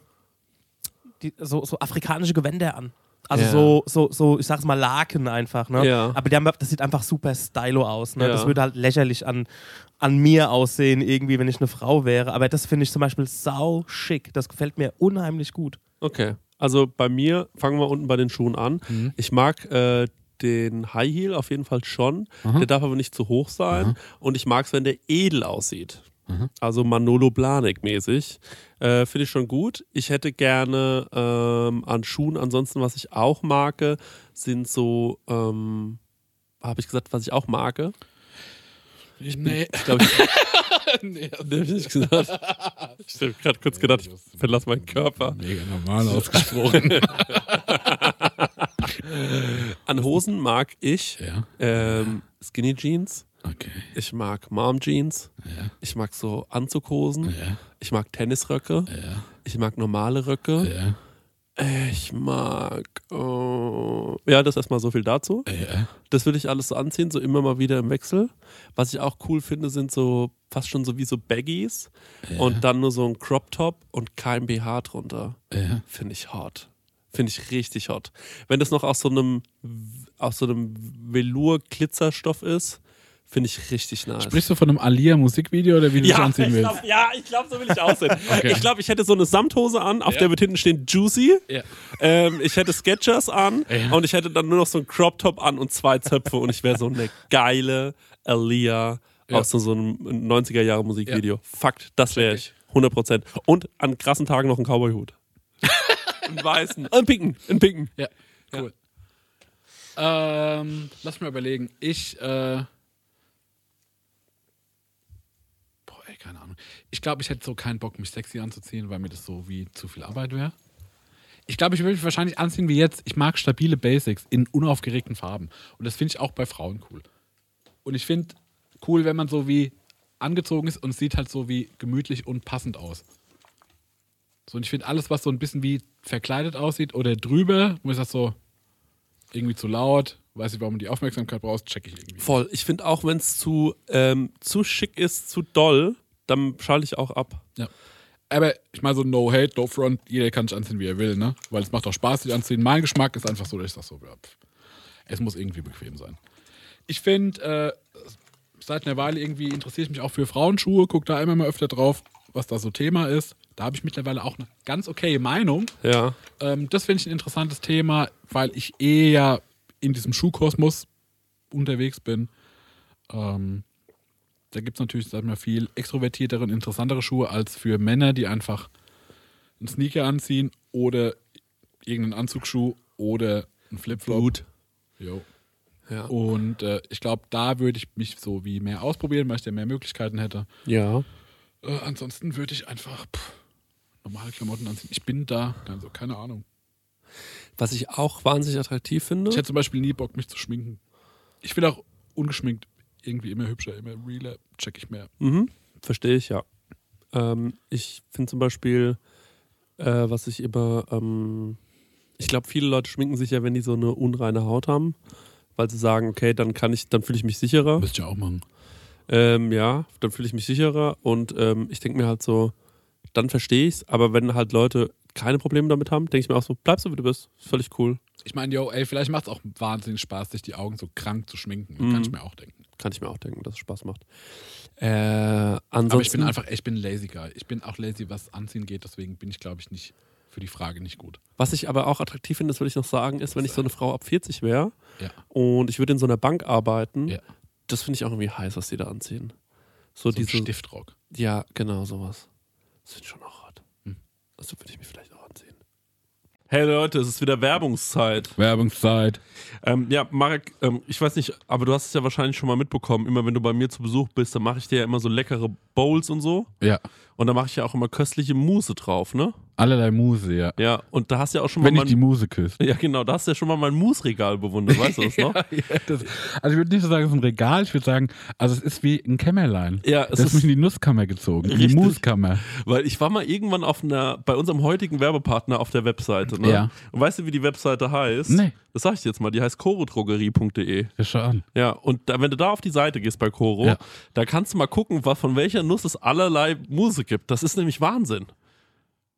die, so, so afrikanische Gewänder an. Also Ja. so, so, so, ich sag's mal, Laken einfach, ne? Ja. Aber die haben, das sieht einfach super stylo aus, ne? Ja. Das würde halt lächerlich an, an mir aussehen, irgendwie, wenn ich eine Frau wäre. Aber das finde ich zum Beispiel sau schick. Das gefällt mir unheimlich gut. Okay. Also bei mir, fangen wir unten bei den Schuhen an. Ich mag äh, den High Heel auf jeden Fall schon. Der darf aber nicht zu hoch sein. Und ich mag es, wenn der edel aussieht. Also Manolo Blahnik mäßig. Äh, Finde ich schon gut. Ich hätte gerne ähm, an Schuhen, ansonsten, was ich auch mag, sind so, ähm, habe ich gesagt, was ich auch mag? Ich, nee. Ich glaube, ich, nee, hab ich nicht gesagt. Ich habe gerade kurz gedacht, ich verlasse meinen Körper. Mega normal ausgesprochen. An Hosen mag ich ja, ähm, Skinny Jeans. Okay. Ich mag Mom Jeans. Ja, Ich mag so Anzughosen. ja, Ich mag Tennisröcke. ja, Ich mag normale Röcke. Ich mag. äh, ja, das erstmal so viel dazu. Das will ich alles so anziehen, so immer mal wieder im Wechsel. Was ich auch cool finde, sind so fast schon so wie so Baggies und dann nur so ein Crop Top und kein BH drunter. Finde ich hot. Finde ich richtig hot. Wenn das noch aus so einem, aus so einem Velour-Glitzerstoff ist, finde ich richtig nice. Sprichst du von einem Alia-Musikvideo oder wie du ja, anziehen ich willst? glaub, ja, ich glaube, so will ich aussehen. Okay. Ich glaube, ich hätte so eine Samthose an, auf der wird hinten stehen Juicy. Ja. Ähm, ich hätte Sketchers an Ja. und ich hätte dann nur noch so einen Crop Top an und zwei Zöpfe und ich wäre so eine geile Alia Ja. aus so, einem 90er-Jahre-Musikvideo. Fakt, das wäre ich. 100 Prozent. Und an krassen Tagen noch einen Cowboy-Hut. einen weißen. Einen pinken. Einen pinken. Ja, cool. Ähm, lass mal überlegen. Ich, äh. Boah, ey, keine Ich glaube, ich hätte so keinen Bock, mich sexy anzuziehen, weil mir das so wie zu viel Arbeit wäre. Ich glaube, ich würde mich wahrscheinlich anziehen wie jetzt. Ich mag stabile Basics in unaufgeregten Farben. Und das finde ich auch bei Frauen cool. Und ich finde cool, wenn man so wie angezogen ist und sieht halt so wie gemütlich und passend aus. So, und ich finde alles, was so ein bisschen wie verkleidet aussieht oder drüber, wo ich sage so, irgendwie zu laut, weiß ich, warum du die Aufmerksamkeit brauchst, check ich irgendwie. Voll. Ich finde auch, wenn es zu, ähm, zu schick ist, zu doll, dann schalte ich auch ab. Ja. Aber ich meine so no hate, no front, jeder kann sich anziehen, wie er will, ne? Weil es macht auch Spaß, sich anziehen. Mein Geschmack ist einfach so, dass ich sage so, pff, es muss irgendwie bequem sein. Ich finde, äh, seit einer Weile irgendwie interessiere ich mich auch für Frauenschuhe, gucke da immer mal öfter drauf, was da so Thema ist. Da habe ich mittlerweile auch eine ganz okay Meinung. Ja. Ähm, das finde ich ein interessantes Thema, weil ich eh ja in diesem Schuhkosmos unterwegs bin. Ähm, da gibt es natürlich, sag ich mal, viel extrovertiertere und interessantere Schuhe als für Männer, die einfach einen Sneaker anziehen oder irgendeinen Anzugsschuh oder einen Flipflop. Gut. Jo. Ja. Und äh, ich glaube, da würde ich mich so wie mehr ausprobieren, weil ich da mehr Möglichkeiten hätte. Ja. Äh, ansonsten würde ich einfach pff, normale Klamotten anziehen. Ich bin da, also keine Ahnung. Was ich auch wahnsinnig attraktiv finde. Ich hätte zum Beispiel nie Bock, mich zu schminken. Ich will auch ungeschminkt irgendwie immer hübscher, immer realer, check ich mehr. Mhm, verstehe ich, ja. Ähm, ich finde zum Beispiel, äh, was ich immer, ähm, ich glaube, viele Leute schminken sich ja, wenn die so eine unreine Haut haben, weil sie sagen, okay, dann kann ich, dann fühle ich mich sicherer. Müsste ich auch machen. Ähm, ja, dann fühle ich mich sicherer und ähm, ich denke mir halt so, dann verstehe ich's, aber wenn halt Leute keine Probleme damit haben, denke ich mir auch so, bleib so wie du bist, ist völlig cool. Ich meine, yo, ey, vielleicht macht es auch wahnsinnig Spaß, sich die Augen so krank zu schminken. Mhm. Kann ich mir auch denken. Kann ich mir auch denken, dass es Spaß macht. Äh, Aber ich bin einfach, ich bin lazy guy. Ich bin auch lazy, was Anziehen geht, deswegen bin ich, glaube ich, nicht für die Frage nicht gut. Was ich aber auch attraktiv finde, das will ich noch sagen, ist, wenn ich so eine Frau ab 40 wäre Ja. und ich würde in so einer Bank arbeiten, Ja. das finde ich auch irgendwie heiß, was die da anziehen. So, So diese. Stiftrock. Ja, genau, sowas. Das finde ich schon auch hot. Hm. Also würde ich mich vielleicht. Hey Leute, es ist wieder Werbungszeit. Werbungszeit. Ähm, ja, Marek, ähm, ich weiß nicht, aber du hast es ja wahrscheinlich schon mal mitbekommen. Immer wenn du bei mir zu Besuch bist, dann mache ich dir ja immer so leckere Bowls und so. Ja. Und da mache ich ja auch immer köstliche Mousse drauf, ne? Allerlei Muse, ja. Ja, und da hast du ja auch schon mal Wenn ich die Muse küsse. Ja, genau, da hast du ja schon mal mein Mousse-Regal bewundert, weißt du das noch? Ja, das, also ich würde nicht so sagen, es ist ein Regal, ich würde sagen, also es ist wie ein Kämmerlein. Ja, es das ist mich in die Nusskammer gezogen, in die Richtig. Muskammer. Weil ich war mal irgendwann auf einer, bei unserem heutigen Werbepartner auf der Webseite, ne? Ja. Und weißt du, wie die Webseite heißt? Nee. Das sag ich dir jetzt mal, die heißt chorodrogerie.de. Ja, schau an. Ja, und da, wenn du da auf die Seite gehst bei Coro, Ja. da kannst du mal gucken, was, von welcher Nuss es allerlei Muse gibt. Das ist nämlich Wahnsinn.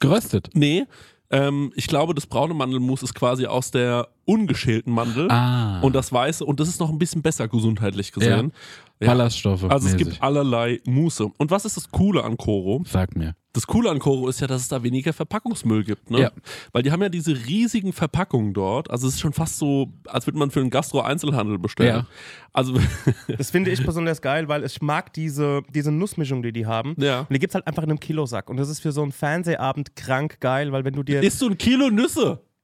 Geröstet. Nee, ähm, ich glaube, das braune Mandelmus ist quasi aus der ungeschälten Mandel. Ah. Und das Weiße, und das ist noch ein bisschen besser gesundheitlich gesehen. Ja. Ballaststoffe. Also es mäßig. gibt allerlei Muße. Und was ist das Coole an Koro? Sag mir. Das Coole an Koro ist ja, dass es da weniger Verpackungsmüll gibt. Ne? Ja. Weil die haben ja diese riesigen Verpackungen dort. Also es ist schon fast so, als würde man für einen Gastro-Einzelhandel bestellen. Ja. Also Das finde ich besonders geil, weil ich mag diese, diese Nussmischung, die die haben. Ja. Und die gibt es halt einfach in einem Kilosack. Und das ist für so einen Fernsehabend krank geil, weil wenn du dir. isst du ein Kilo Nüsse?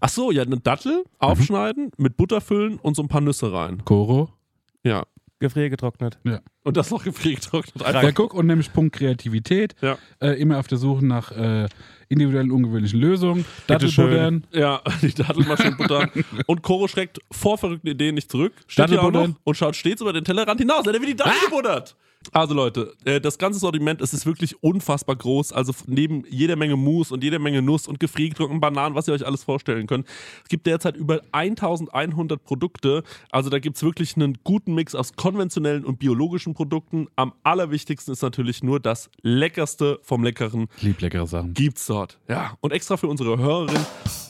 Ach so, ja, eine Dattel aufschneiden, mit Butter füllen und so ein paar Nüsse rein. Koro. Ja. Gefriergetrocknet. Und das noch gefriergetrocknet. Ja, guck, und nämlich Punkt Kreativität. Ja. Äh, immer auf der Suche nach äh, individuellen, ungewöhnlichen Lösungen. Dattelbuddern. Ja, die Dattelmaschinenbutter. und Koro schreckt vor verrückten Ideen nicht zurück. Steht hier auch noch und schaut stets über den Tellerrand hinaus. Er hat wie die Dattel gebuddert. Also Leute, äh, das ganze Sortiment, es ist wirklich unfassbar groß. Also neben jeder Menge Mousse und jeder Menge Nuss und gefriergetrockneten Bananen, was ihr euch alles vorstellen könnt. Es gibt derzeit über 1100 Produkte. Also da gibt es wirklich einen guten Mix aus konventionellen und biologischen Produkten. Am allerwichtigsten ist natürlich nur das Leckerste vom Leckeren Lieb leckere Sachen. gibt's dort. Ja, und extra für unsere Hörerin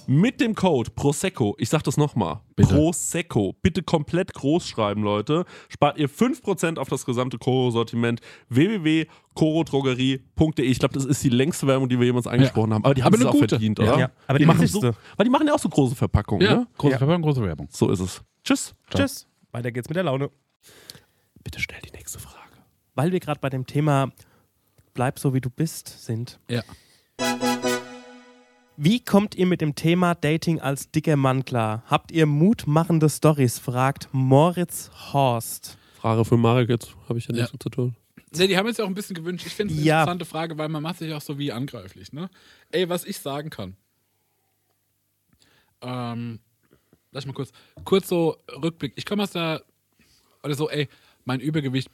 mit dem Code Prosecco, ich sag das nochmal. Prosecco, bitte komplett groß schreiben, Leute, spart ihr 5% auf das gesamte Koro-Sortiment www.korodrogerie.de. Ich glaube, das ist die längste Werbung, die wir jemals eingesprochen haben, aber die haben Aber es auch gute. verdient, Ja. oder? Ja, aber die machen so, weil die machen ja auch so große Verpackungen, Ja, ne? große Ja. Verpackung, große Werbung. So ist es. Tschüss. Tschüss. Weiter geht's mit der Laune. Bitte stell die nächste Frage. Weil wir gerade bei dem Thema Bleib so wie du bist sind. Ja. Wie kommt ihr mit dem Thema Dating als dicker Mann klar? Habt ihr mutmachende Stories? fragt Moritz Horst. Frage für Marek jetzt, habe ich ja nichts Ja. zu tun. Nee, die haben jetzt ja auch ein bisschen gewünscht. Ich finde es eine Ja. interessante Frage, weil man macht sich auch so wie angreiflich. Ne? Ey, was ich sagen kann. Ähm, lass mal kurz, kurz so Rückblick. Ich komme aus der, oder so, ey, mein Übergewicht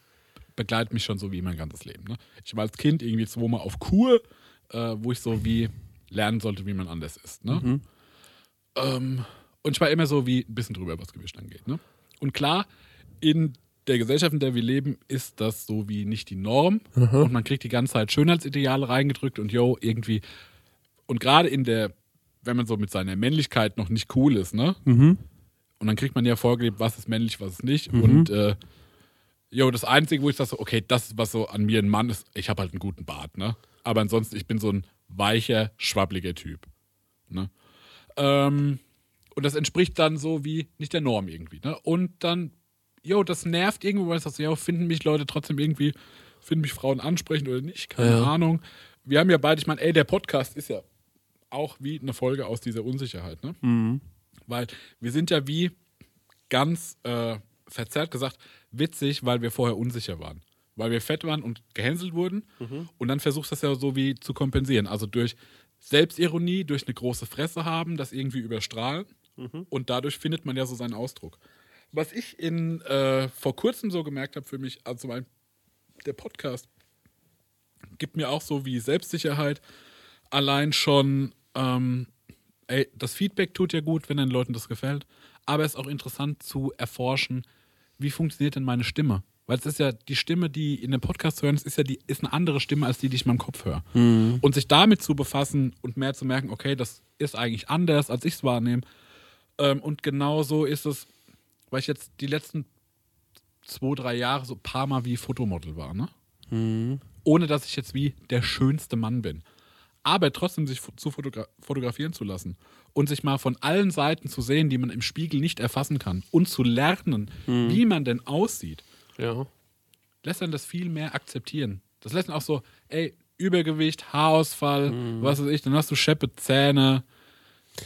begleitet mich schon so wie mein ganzes Leben. Ne? Ich war als Kind irgendwie zweimal auf Kur, äh, wo ich so wie lernen sollte, wie man anders ist. Ne? Ähm, und ich war immer so wie ein bisschen drüber, was Gewicht angeht. Ne? Und klar, in der Gesellschaft, in der wir leben, ist das so wie nicht die Norm. Und man kriegt die ganze Zeit Schönheitsideale reingedrückt und yo, irgendwie. Und gerade in der, wenn man so mit seiner Männlichkeit noch nicht cool ist, ne? Und dann kriegt man ja vorgelebt, was ist männlich, was ist nicht. Und äh, jo, das Einzige, wo ich sage, so, okay, das, was so an mir ein Mann ist, ich habe halt einen guten Bart, ne? Aber ansonsten, ich bin so ein weicher, schwabbliger Typ. Ne? Ähm, und das entspricht dann so wie nicht der Norm irgendwie. Ne? Und dann, jo, das nervt irgendwo, weil ich sage, so, jo, finden mich Leute trotzdem irgendwie, finden mich Frauen ansprechend oder nicht? Keine Ja. Ahnung. Wir haben ja beide, ich meine, ey, der Podcast ist ja auch wie eine Folge aus dieser Unsicherheit, ne? Weil wir sind ja wie ganz äh, verzerrt gesagt witzig, weil wir vorher unsicher waren. Weil wir fett waren und gehänselt wurden. Und dann versuchst du das ja so wie zu kompensieren. Also durch Selbstironie, durch eine große Fresse haben, das irgendwie überstrahlen. Und dadurch findet man ja so seinen Ausdruck. Was ich in äh, vor kurzem so gemerkt habe für mich, also mein, der Podcast gibt mir auch so wie Selbstsicherheit. Allein schon, ähm, ey, das Feedback tut ja gut, wenn den Leuten das gefällt. Aber es ist auch interessant zu erforschen, wie funktioniert denn meine Stimme? Weil es ist ja die Stimme, die in dem Podcast hören, es ist ja die, ist eine andere Stimme als die, die ich in meinem Kopf höre. Und sich damit zu befassen und mehr zu merken, okay, das ist eigentlich anders, als ich es wahrnehme. Ähm, und genau so ist es, weil ich jetzt die letzten zwei, drei Jahre so ein paar Mal wie Fotomodel war, ne? Ohne dass ich jetzt wie der schönste Mann bin. Aber trotzdem sich zu fotogra fotografieren zu lassen und sich mal von allen Seiten zu sehen, die man im Spiegel nicht erfassen kann und zu lernen, wie man denn aussieht, Ja. lässt dann das viel mehr akzeptieren. Das lässt dann auch so, ey, Übergewicht, Haarausfall, was weiß ich, dann hast du scheppe Zähne,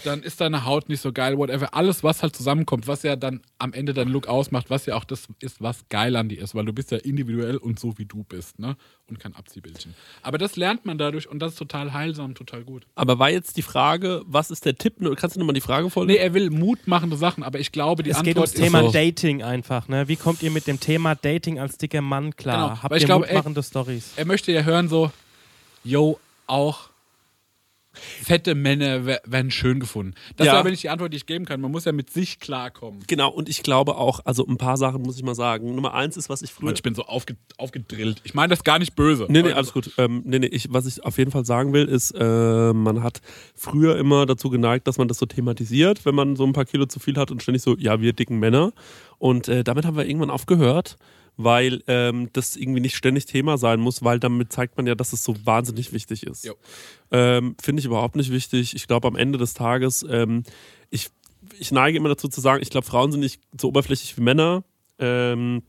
dann ist deine Haut nicht so geil, whatever. Alles, was halt zusammenkommt, was ja dann am Ende deinen Look ausmacht, was ja auch das ist, was geil an dir ist, weil du bist ja individuell und so wie du bist, ne? Und kein Abziehbildchen. Aber das lernt man dadurch und das ist total heilsam, total gut. Aber war jetzt die Frage, was ist der Tipp? Kannst du nochmal die Frage vorlesen? Nee, er will mutmachende Sachen, aber ich glaube, die es Antwort geht ums ist Thema so, Dating einfach. Ne? Wie kommt ihr mit dem Thema Dating als dicker Mann klar? Genau, Habt ihr glaube, ey- mutmachende Stories? er möchte ja hören so, yo, auch fette Männer wer- werden schön gefunden. Das Ja. ist aber nicht die Antwort, die ich geben kann. Man muss ja mit sich klarkommen. Genau, und ich glaube auch, also ein paar Sachen muss ich mal sagen. Nummer eins ist, was ich früher. Und ich bin so aufge aufgedrillt. Ich meine das gar nicht böse. Nee, nee, alles gut. Ähm, nee, nee, ich, was ich auf jeden Fall sagen will, ist, äh, man hat früher immer dazu geneigt, dass man das so thematisiert, wenn man so ein paar Kilo zu viel hat und ständig so, ja, wir dicken Männer. Und äh, damit haben wir irgendwann aufgehört, weil ähm, das irgendwie nicht ständig Thema sein muss, weil damit zeigt man ja, dass es so wahnsinnig wichtig ist. Ähm, Finde ich überhaupt nicht wichtig. Ich glaube, am Ende des Tages, ähm, ich, ich neige immer dazu zu sagen, ich glaube, Frauen sind nicht so oberflächlich wie Männer. Ähm,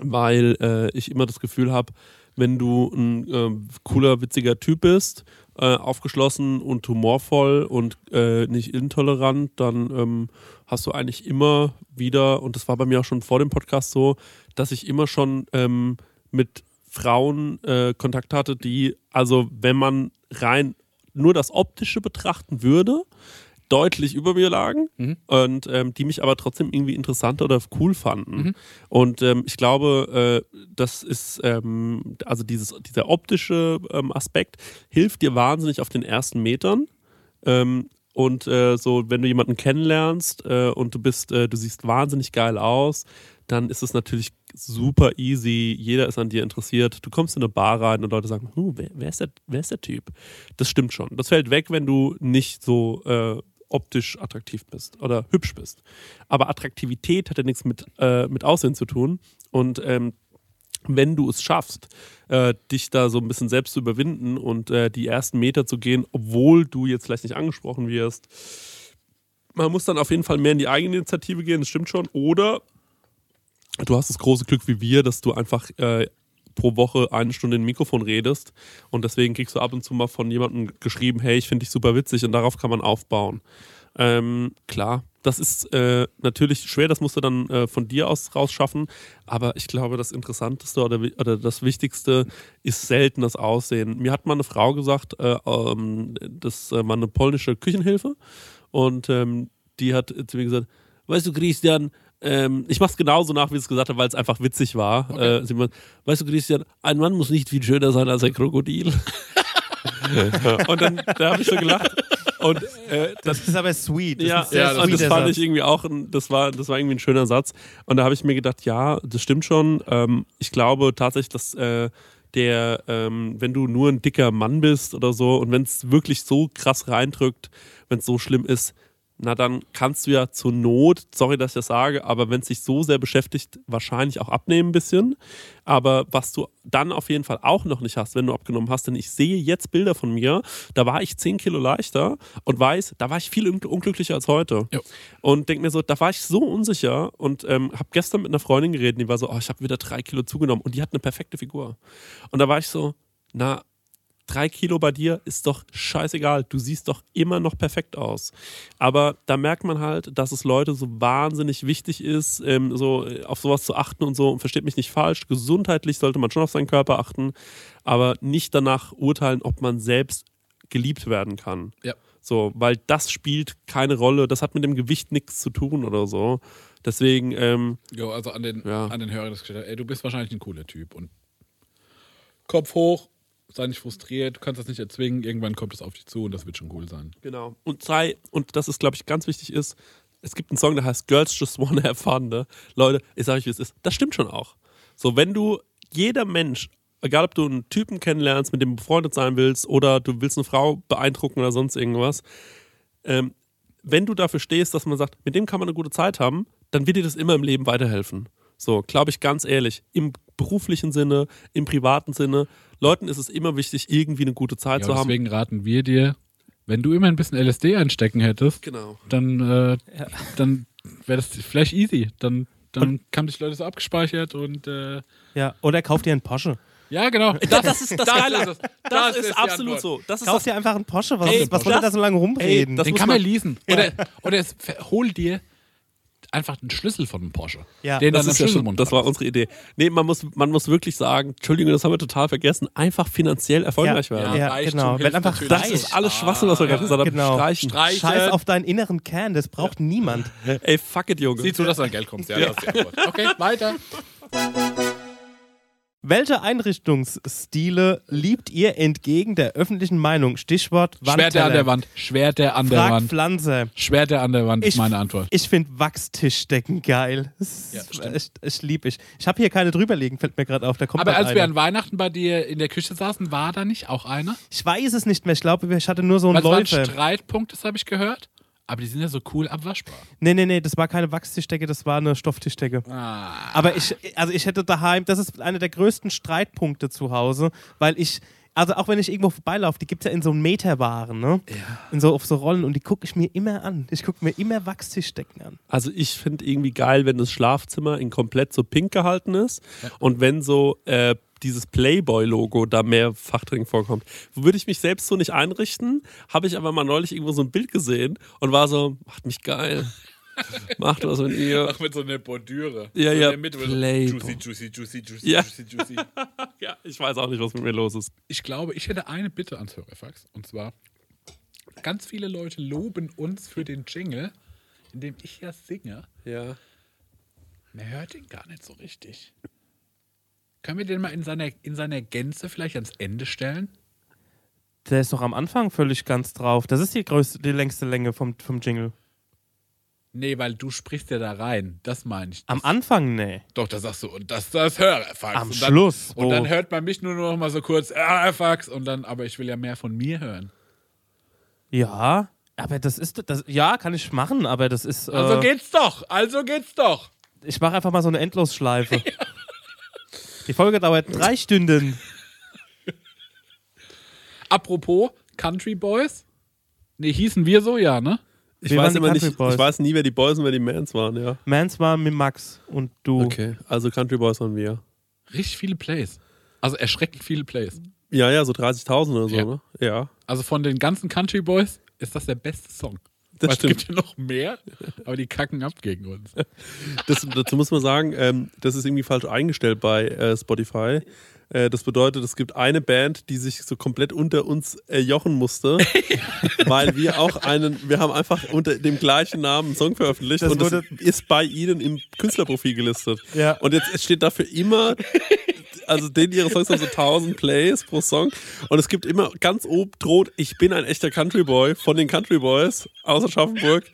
weil äh, ich immer das Gefühl habe, wenn du ein ähm, cooler, witziger Typ bist, äh, aufgeschlossen und humorvoll und äh, nicht intolerant, dann ähm, hast du eigentlich immer wieder, und das war bei mir auch schon vor dem Podcast so, dass ich immer schon ähm, mit Frauen äh, Kontakt hatte, die, also wenn man rein nur das Optische betrachten würde, deutlich über mir lagen und ähm, die mich aber trotzdem irgendwie interessant oder cool fanden. Und ähm, ich glaube, äh, das ist, ähm, also dieses, dieser optische ähm, Aspekt hilft dir wahnsinnig auf den ersten Metern. Und äh, so, wenn du jemanden kennenlernst äh, und du bist, äh, du siehst wahnsinnig geil aus, dann ist es natürlich super easy. Jeder ist an dir interessiert. Du kommst in eine Bar rein und Leute sagen, huh, wer, wer, ist der, wer ist der Typ? Das stimmt schon. Das fällt weg, wenn du nicht so äh, optisch attraktiv bist oder hübsch bist. Aber Attraktivität hat ja nichts mit, äh, mit Aussehen zu tun. Und ähm, wenn du es schaffst, äh, dich da so ein bisschen selbst zu überwinden und äh, die ersten Meter zu gehen, obwohl du jetzt vielleicht nicht angesprochen wirst, man muss dann auf jeden Fall mehr in die eigene Initiative gehen, das stimmt schon. Oder du hast das große Glück wie wir, dass du einfach äh, pro Woche eine Stunde in ein Mikrofon redest und deswegen kriegst du ab und zu mal von jemandem geschrieben, hey, ich finde dich super witzig und darauf kann man aufbauen. Ähm, klar, das ist äh, natürlich schwer, das musst du dann äh, von dir aus rausschaffen, aber ich glaube, das Interessanteste oder, oder das Wichtigste ist selten das Aussehen. Mir hat mal eine Frau gesagt, äh, ähm, das äh, war eine polnische Küchenhilfe und ähm, die hat zu mir gesagt, weißt du, Christian, ähm, ich mach's genauso nach, wie es gesagt hat, weil es einfach witzig war. Äh, sie meint, weißt du, Christian, ein Mann muss nicht viel schöner sein als ein Krokodil. und dann da habe ich so gelacht. Und äh, das Das ist aber sweet. Das ja, ist ja, und das fand Satz. ich irgendwie auch, ein, das war, das war irgendwie ein schöner Satz. Und da habe ich mir gedacht, ja, das stimmt schon. Ähm, ich glaube tatsächlich, dass äh, der, ähm, wenn du nur ein dicker Mann bist oder so und wenn es wirklich so krass reindrückt, wenn es so schlimm ist, na dann kannst du ja zur Not, sorry, dass ich das sage, aber wenn es dich so sehr beschäftigt, wahrscheinlich auch abnehmen ein bisschen. Aber was du dann auf jeden Fall auch noch nicht hast, wenn du abgenommen hast, denn ich sehe jetzt Bilder von mir, da war ich 10 Kilo leichter und weiß, da war ich viel un- unglücklicher als heute. Jo. Und denk mir so, da war ich so unsicher und ähm, habe gestern mit einer Freundin geredet, die war so, oh, ich habe wieder drei Kilo zugenommen und die hat eine perfekte Figur. Und da war ich so, na, drei Kilo bei dir ist doch scheißegal. Du siehst doch immer noch perfekt aus. Aber da merkt man halt, dass es Leute so wahnsinnig wichtig ist, ähm, so äh, auf sowas zu achten und so. Und versteht mich nicht falsch. Gesundheitlich sollte man schon auf seinen Körper achten, aber nicht danach urteilen, ob man selbst geliebt werden kann. Ja. So, weil das spielt keine Rolle. Das hat mit dem Gewicht nichts zu tun oder so. Deswegen, ähm, Jo, also an den, Ja. an den Hörer das gestellt hat, ey, du bist wahrscheinlich ein cooler Typ und Kopf hoch, sei nicht frustriert, du kannst das nicht erzwingen, irgendwann kommt es auf dich zu und das wird schon cool sein. Genau. Und sei, und das ist, glaube ich, ganz wichtig ist, es gibt einen Song, der heißt Girls Just Wanna Have Fun. Ne? Leute, ich sage euch, wie es ist. Das stimmt schon auch. So, wenn du, jeder Mensch, egal ob du einen Typen kennenlernst, mit dem du befreundet sein willst, oder du willst eine Frau beeindrucken oder sonst irgendwas, ähm, wenn du dafür stehst, dass man sagt, mit dem kann man eine gute Zeit haben, dann wird dir das immer im Leben weiterhelfen. So, glaube ich ganz ehrlich, im beruflichen Sinne, im privaten Sinne, Leuten ist es immer wichtig, irgendwie eine gute Zeit Ja, zu haben. deswegen raten wir dir, wenn du immer ein bisschen LSD einstecken hättest, Genau. dann, äh, dann wäre das vielleicht easy. Dann, dann haben dich Leute so abgespeichert und äh, Ja, oder kauf dir einen Porsche. ja, genau. Das, das ist das, Geile. ist es. Das, ist, die absolut so. Das ist Kauf das, dir einfach einen Porsche. Was, Ey, was soll das- da so lange rumreden? Ey, das Den muss kann man man- leasen. Oder, oder es, hol dir einfach einen Schlüssel von einem Porsche. Ja, den das, dann ist ja schon, das war unsere Idee. Nee, man muss, man muss wirklich sagen, Entschuldigung, das haben wir total vergessen, einfach finanziell erfolgreich ja, werden. ja, Reichtum genau. Wenn einfach. Das reicht. ist alles Schwachsinn, was wir gerade gesagt haben. genau. Streichen. Streichen. Scheiß auf deinen inneren Kern, das braucht niemand. Ey, fuck it, Junge. Sieh zu, dass du an Geld kommst. Ja, das ist die Antwort. Okay, weiter. Welche Einrichtungsstile liebt ihr entgegen der öffentlichen Meinung? Stichwort Schwerte an der Wand. Schwerte an der Frag Wand. Pflanze. Schwerte an der Wand ist Ich- meine Antwort. Ich finde Wachstischdecken geil. Das Ja, echt, ich liebe ich. Ich habe hier keine drüberlegen, fällt mir gerade auf. Da kommt Aber als wir eine. an Weihnachten bei dir in der Küche saßen, war da nicht auch einer? Ich weiß es nicht mehr. Ich glaube, ich hatte nur so einen Weil es waren Läufer. Streitpunkt, das habe ich gehört. Aber die sind ja so cool abwaschbar. Nee, nee, nee, das war keine Wachstischdecke, das war eine Stofftischdecke. Ah. Aber ich, also ich hätte daheim, das ist einer der größten Streitpunkte zu Hause, weil ich, also auch wenn ich irgendwo vorbeilaufe, die gibt es ja in so Meterwaren, ne? In so, auf so Rollen und die gucke ich mir immer an. Ich gucke mir immer Wachstischdecken an. Also ich finde irgendwie geil, wenn das Schlafzimmer in komplett so pink gehalten ist und wenn so äh, dieses Playboy-Logo da mehrfach drin vorkommt. Würde ich mich selbst so nicht einrichten, habe ich aber mal neulich irgendwo so ein Bild gesehen und war so, macht mich geil. Macht was mit ihr. Ach, mit so einer Bordüre. Ja, so ja, Mitte, wo so Playboy. Juicy, juicy, juicy, juicy, Ja. juicy, juicy. Ja, ich weiß auch nicht, was mit mir los ist. Ich glaube, ich hätte eine Bitte ans Hörerfax. Und zwar, ganz viele Leute loben uns für den Jingle, in dem ich ja singe. Ja. Man hört ihn gar nicht so richtig. Können wir den mal in seiner, in seiner Gänze vielleicht ans Ende stellen? Der ist doch am Anfang völlig ganz drauf. Das ist die größte, die längste Länge vom, vom Jingle. Nee, weil du sprichst ja da rein. Das meine ich. Am Anfang, nee. Doch, da sagst du, und das ist das Hörerfax. Am und dann, Schluss, Und dann hört man mich nur noch mal so kurz, Hörerfax, und dann, aber ich will ja mehr von mir hören. Ja, aber das ist, das, ja, kann ich machen, aber das ist, Also äh, geht's doch, also geht's doch. ich mache einfach mal so eine Endlosschleife. Die Folge dauert drei Stunden. Apropos Country Boys. Nee, hießen wir so, ja, ne? Ich waren weiß immer nicht, ich weiß nie, wer die Boys und wer die Mans waren, ja. Mans war mit Max und du. Okay, also Country Boys waren wir. Richtig viele Plays. Also erschreckend viele Plays. Ja, ja, so 30.000 oder so, Ja. ne? Ja. Also von den ganzen Country Boys ist das der beste Song. Das Weil stimmt. Es gibt ja noch mehr, aber die kacken ab gegen uns. Das, dazu muss man sagen, ähm, das ist irgendwie falsch eingestellt bei äh, Spotify. Äh, das bedeutet, es gibt eine Band, die sich so komplett unter uns erjochen musste, weil wir auch einen, wir haben einfach unter dem gleichen Namen einen Song veröffentlicht Das und das ist bei ihnen im Künstlerprofil gelistet. Ja. Und jetzt steht dafür immer, also denen ihre Songs haben so 1000 Plays pro Song und es gibt immer ganz oben droht, ich bin ein echter Country Boy von den Country Boys aus Aschaffenburg.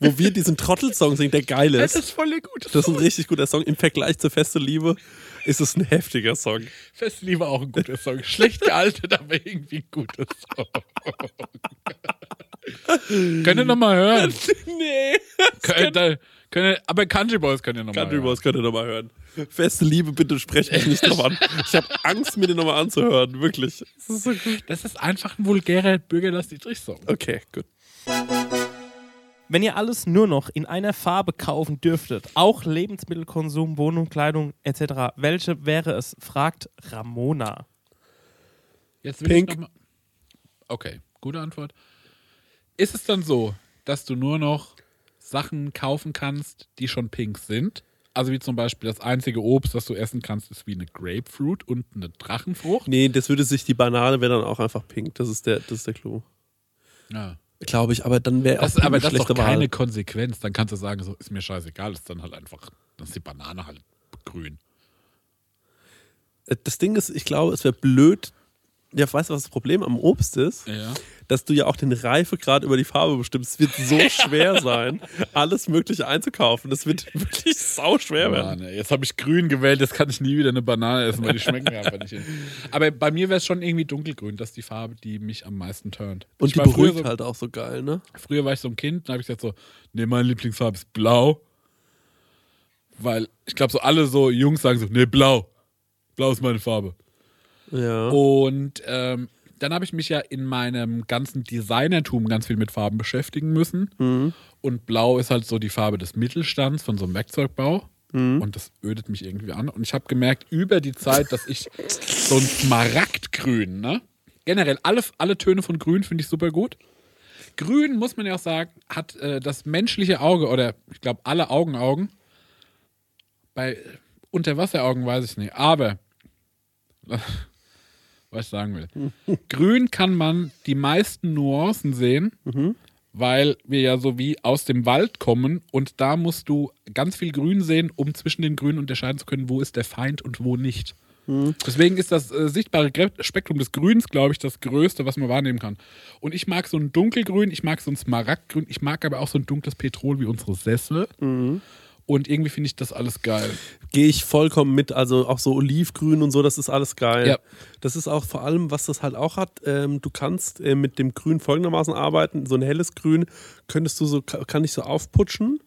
Wo wir diesen Trottel-Song singen, der geil ist. Das ist voll gut. Das ist ein richtig guter Song. Im Vergleich zu Feste Liebe ist es ein heftiger Song. Festliebe auch ein guter Song. Schlecht gealtet, aber irgendwie ein guter Song. Könnt ihr nochmal hören? Nee. Könnt ihr, könnt ihr, aber Country Boys könnt ihr nochmal Country hören. Boys könnt ihr nochmal hören. Feste Liebe, bitte sprecht mich nicht drauf an. Ich habe Angst, mir den nochmal anzuhören. Wirklich. Das ist so gut. Das ist einfach ein vulgärer Bürgerlass-Dietrich-Song. Okay, gut. Wenn ihr alles nur noch in einer Farbe kaufen dürftet, auch Lebensmittelkonsum, Wohnung, Kleidung etc., welche wäre es? Fragt Ramona. Jetzt will Pink. ich noch mal Okay, gute Antwort. Ist es dann so, dass du nur noch Sachen kaufen kannst, die schon pink sind? Also wie zum Beispiel das einzige Obst, das du essen kannst, ist wie eine Grapefruit und eine Drachenfrucht? Nee, das würde sich, die Banane wäre dann auch einfach pink. Das ist der, das ist der Clou. Ja. Glaube ich, aber dann wäre auch Das, aber das ist doch keine Wahl. Konsequenz. Dann kannst du sagen, so ist mir scheißegal, ist dann halt einfach, dann ist die Banane halt grün. Äh, Das Ding ist, ich glaube, es wäre blöd. Ja, weißt du, was das Problem am Obst ist? Ja. dass du ja auch den Reifegrad über die Farbe bestimmst. Es wird so schwer sein, alles Mögliche einzukaufen. Das wird wirklich sau schwer werden. Banane. Jetzt habe ich grün gewählt, jetzt kann ich nie wieder eine Banane essen, weil die schmecken mir einfach nicht. hin. Aber bei mir wäre es schon irgendwie dunkelgrün. Das ist die Farbe, die mich am meisten turnt. Und ich die beruhigt so, halt auch so geil, ne? früher war ich so ein Kind, da habe ich gesagt so, nee, meine Lieblingsfarbe ist blau. Weil ich glaube so alle so Jungs sagen so, nee, blau. Blau ist meine Farbe. Ja. Und ähm, dann habe ich mich ja in meinem ganzen Designertum ganz viel mit Farben beschäftigen müssen. Und blau ist halt so die Farbe des Mittelstands von so einem Werkzeugbau. Und das ödet mich irgendwie an. Und ich habe gemerkt über die Zeit, dass ich so ein Smaragdgrün, ne? Generell alle, alle Töne von Grün finde ich super gut. Grün, muss man ja auch sagen, hat äh, das menschliche Auge oder ich glaube alle Augenaugen. Bei äh, Unterwasseraugen weiß ich nicht. Aber was ich sagen will. Grün kann man die meisten Nuancen sehen, weil wir ja so wie aus dem Wald kommen und da musst du ganz viel Grün sehen, um zwischen den Grünen unterscheiden zu können, wo ist der Feind und wo nicht. Deswegen ist das äh, sichtbare Spektrum des Grüns, glaube ich, das Größte, was man wahrnehmen kann. Und ich mag so ein dunkelgrün, ich mag so ein Smaragdgrün, ich mag aber auch so ein dunkles Petrol wie unsere Sessel. Und irgendwie finde ich das alles geil. Gehe ich vollkommen mit. Also auch so Olivgrün und so, das ist alles geil. Ja. Das ist auch vor allem, was das halt auch hat, ähm, du kannst äh, mit dem Grün folgendermaßen arbeiten. So ein helles Grün könntest du so, ka- kann ich so aufputschen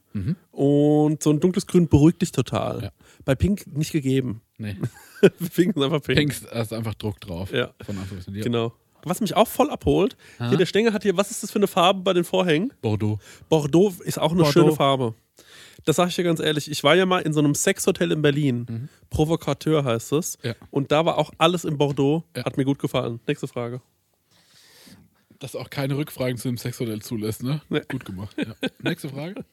und so ein dunkles Grün beruhigt dich total. Ja. Bei Pink nicht gegeben. Nee. Pink ist einfach Pink. Pink ist einfach Druck drauf. Ja. Von Anfang. Ja. Genau. Was mich auch voll abholt, hier der Stenger hat hier, was ist das für eine Farbe bei den Vorhängen? Bordeaux. Bordeaux ist auch eine Bordeaux. schöne Farbe. Das sage ich dir ganz ehrlich. Ich war ja mal in so einem Sexhotel in Berlin. Provokateur heißt es. Ja. Und da war auch alles in Bordeaux. Ja. Hat mir gut gefallen. Nächste Frage. Dass auch keine Rückfragen zu dem Sexmodell zulässt, ne? Nee. Gut gemacht. Ja. Nächste Frage.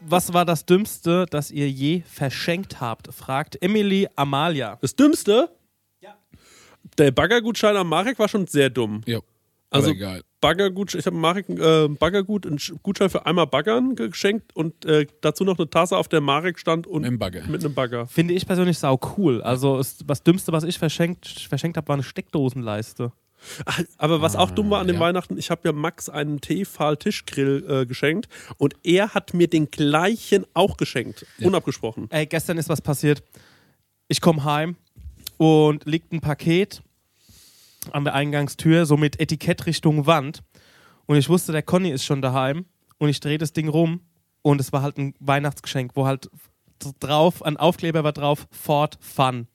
Was war das Dümmste, das ihr je verschenkt habt? Fragt Emily Amalia. Das Dümmste? Der Baggergutschein am Marek war schon sehr dumm. Ja. Also- egal. Baggergutschein, ich habe Marek äh, Baggergut, einen Sch- Gutschein für einmal Baggern geschenkt und äh, dazu noch eine Tasse, auf der Marek stand und Mit dem Bagger. mit einem Bagger. Finde ich persönlich sau cool. Also es, das Dümmste, was ich verschenkt, verschenkt habe, war eine Steckdosenleiste. Ach, Aber was auch dumm war an den ja. Weihnachten, ich habe ja Max einen Tefal-Tischgrill äh, geschenkt und er hat mir den gleichen auch geschenkt. Unabgesprochen. Ey, gestern ist was passiert. Ich komme heim und liegt ein Paket an der Eingangstür, so mit Etikett Richtung Wand. Und ich wusste, der Conny ist schon daheim. Und ich drehe das Ding rum und es war halt ein Weihnachtsgeschenk, wo halt drauf, ein Aufkleber war drauf, Ford Fun.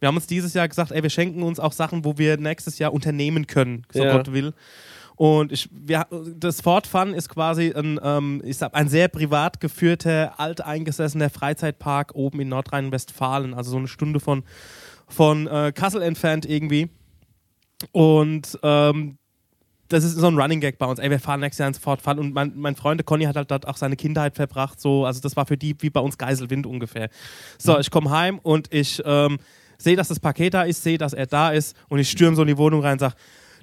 Wir haben uns dieses Jahr gesagt, ey, wir schenken uns auch Sachen, wo wir nächstes Jahr unternehmen können, so Ja. Gott will. Und ich, wir, das Ford Fun ist quasi ein, ähm, ich sag, ein sehr privat geführter, alteingesessener Freizeitpark oben in Nordrhein-Westfalen, also so eine Stunde von, von äh, Kassel entfernt irgendwie. Und ähm, das ist so ein Running Gag bei uns. Ey, wir fahren nächstes Jahr ins Fun und mein, mein Freund Conny hat halt dort auch seine Kindheit verbracht. So, also das war für die wie bei uns Geiselwind ungefähr. So, ich komme heim und ich ähm, sehe, dass das Paket da ist, sehe, dass er da ist und ich stürme so in die Wohnung rein und sage,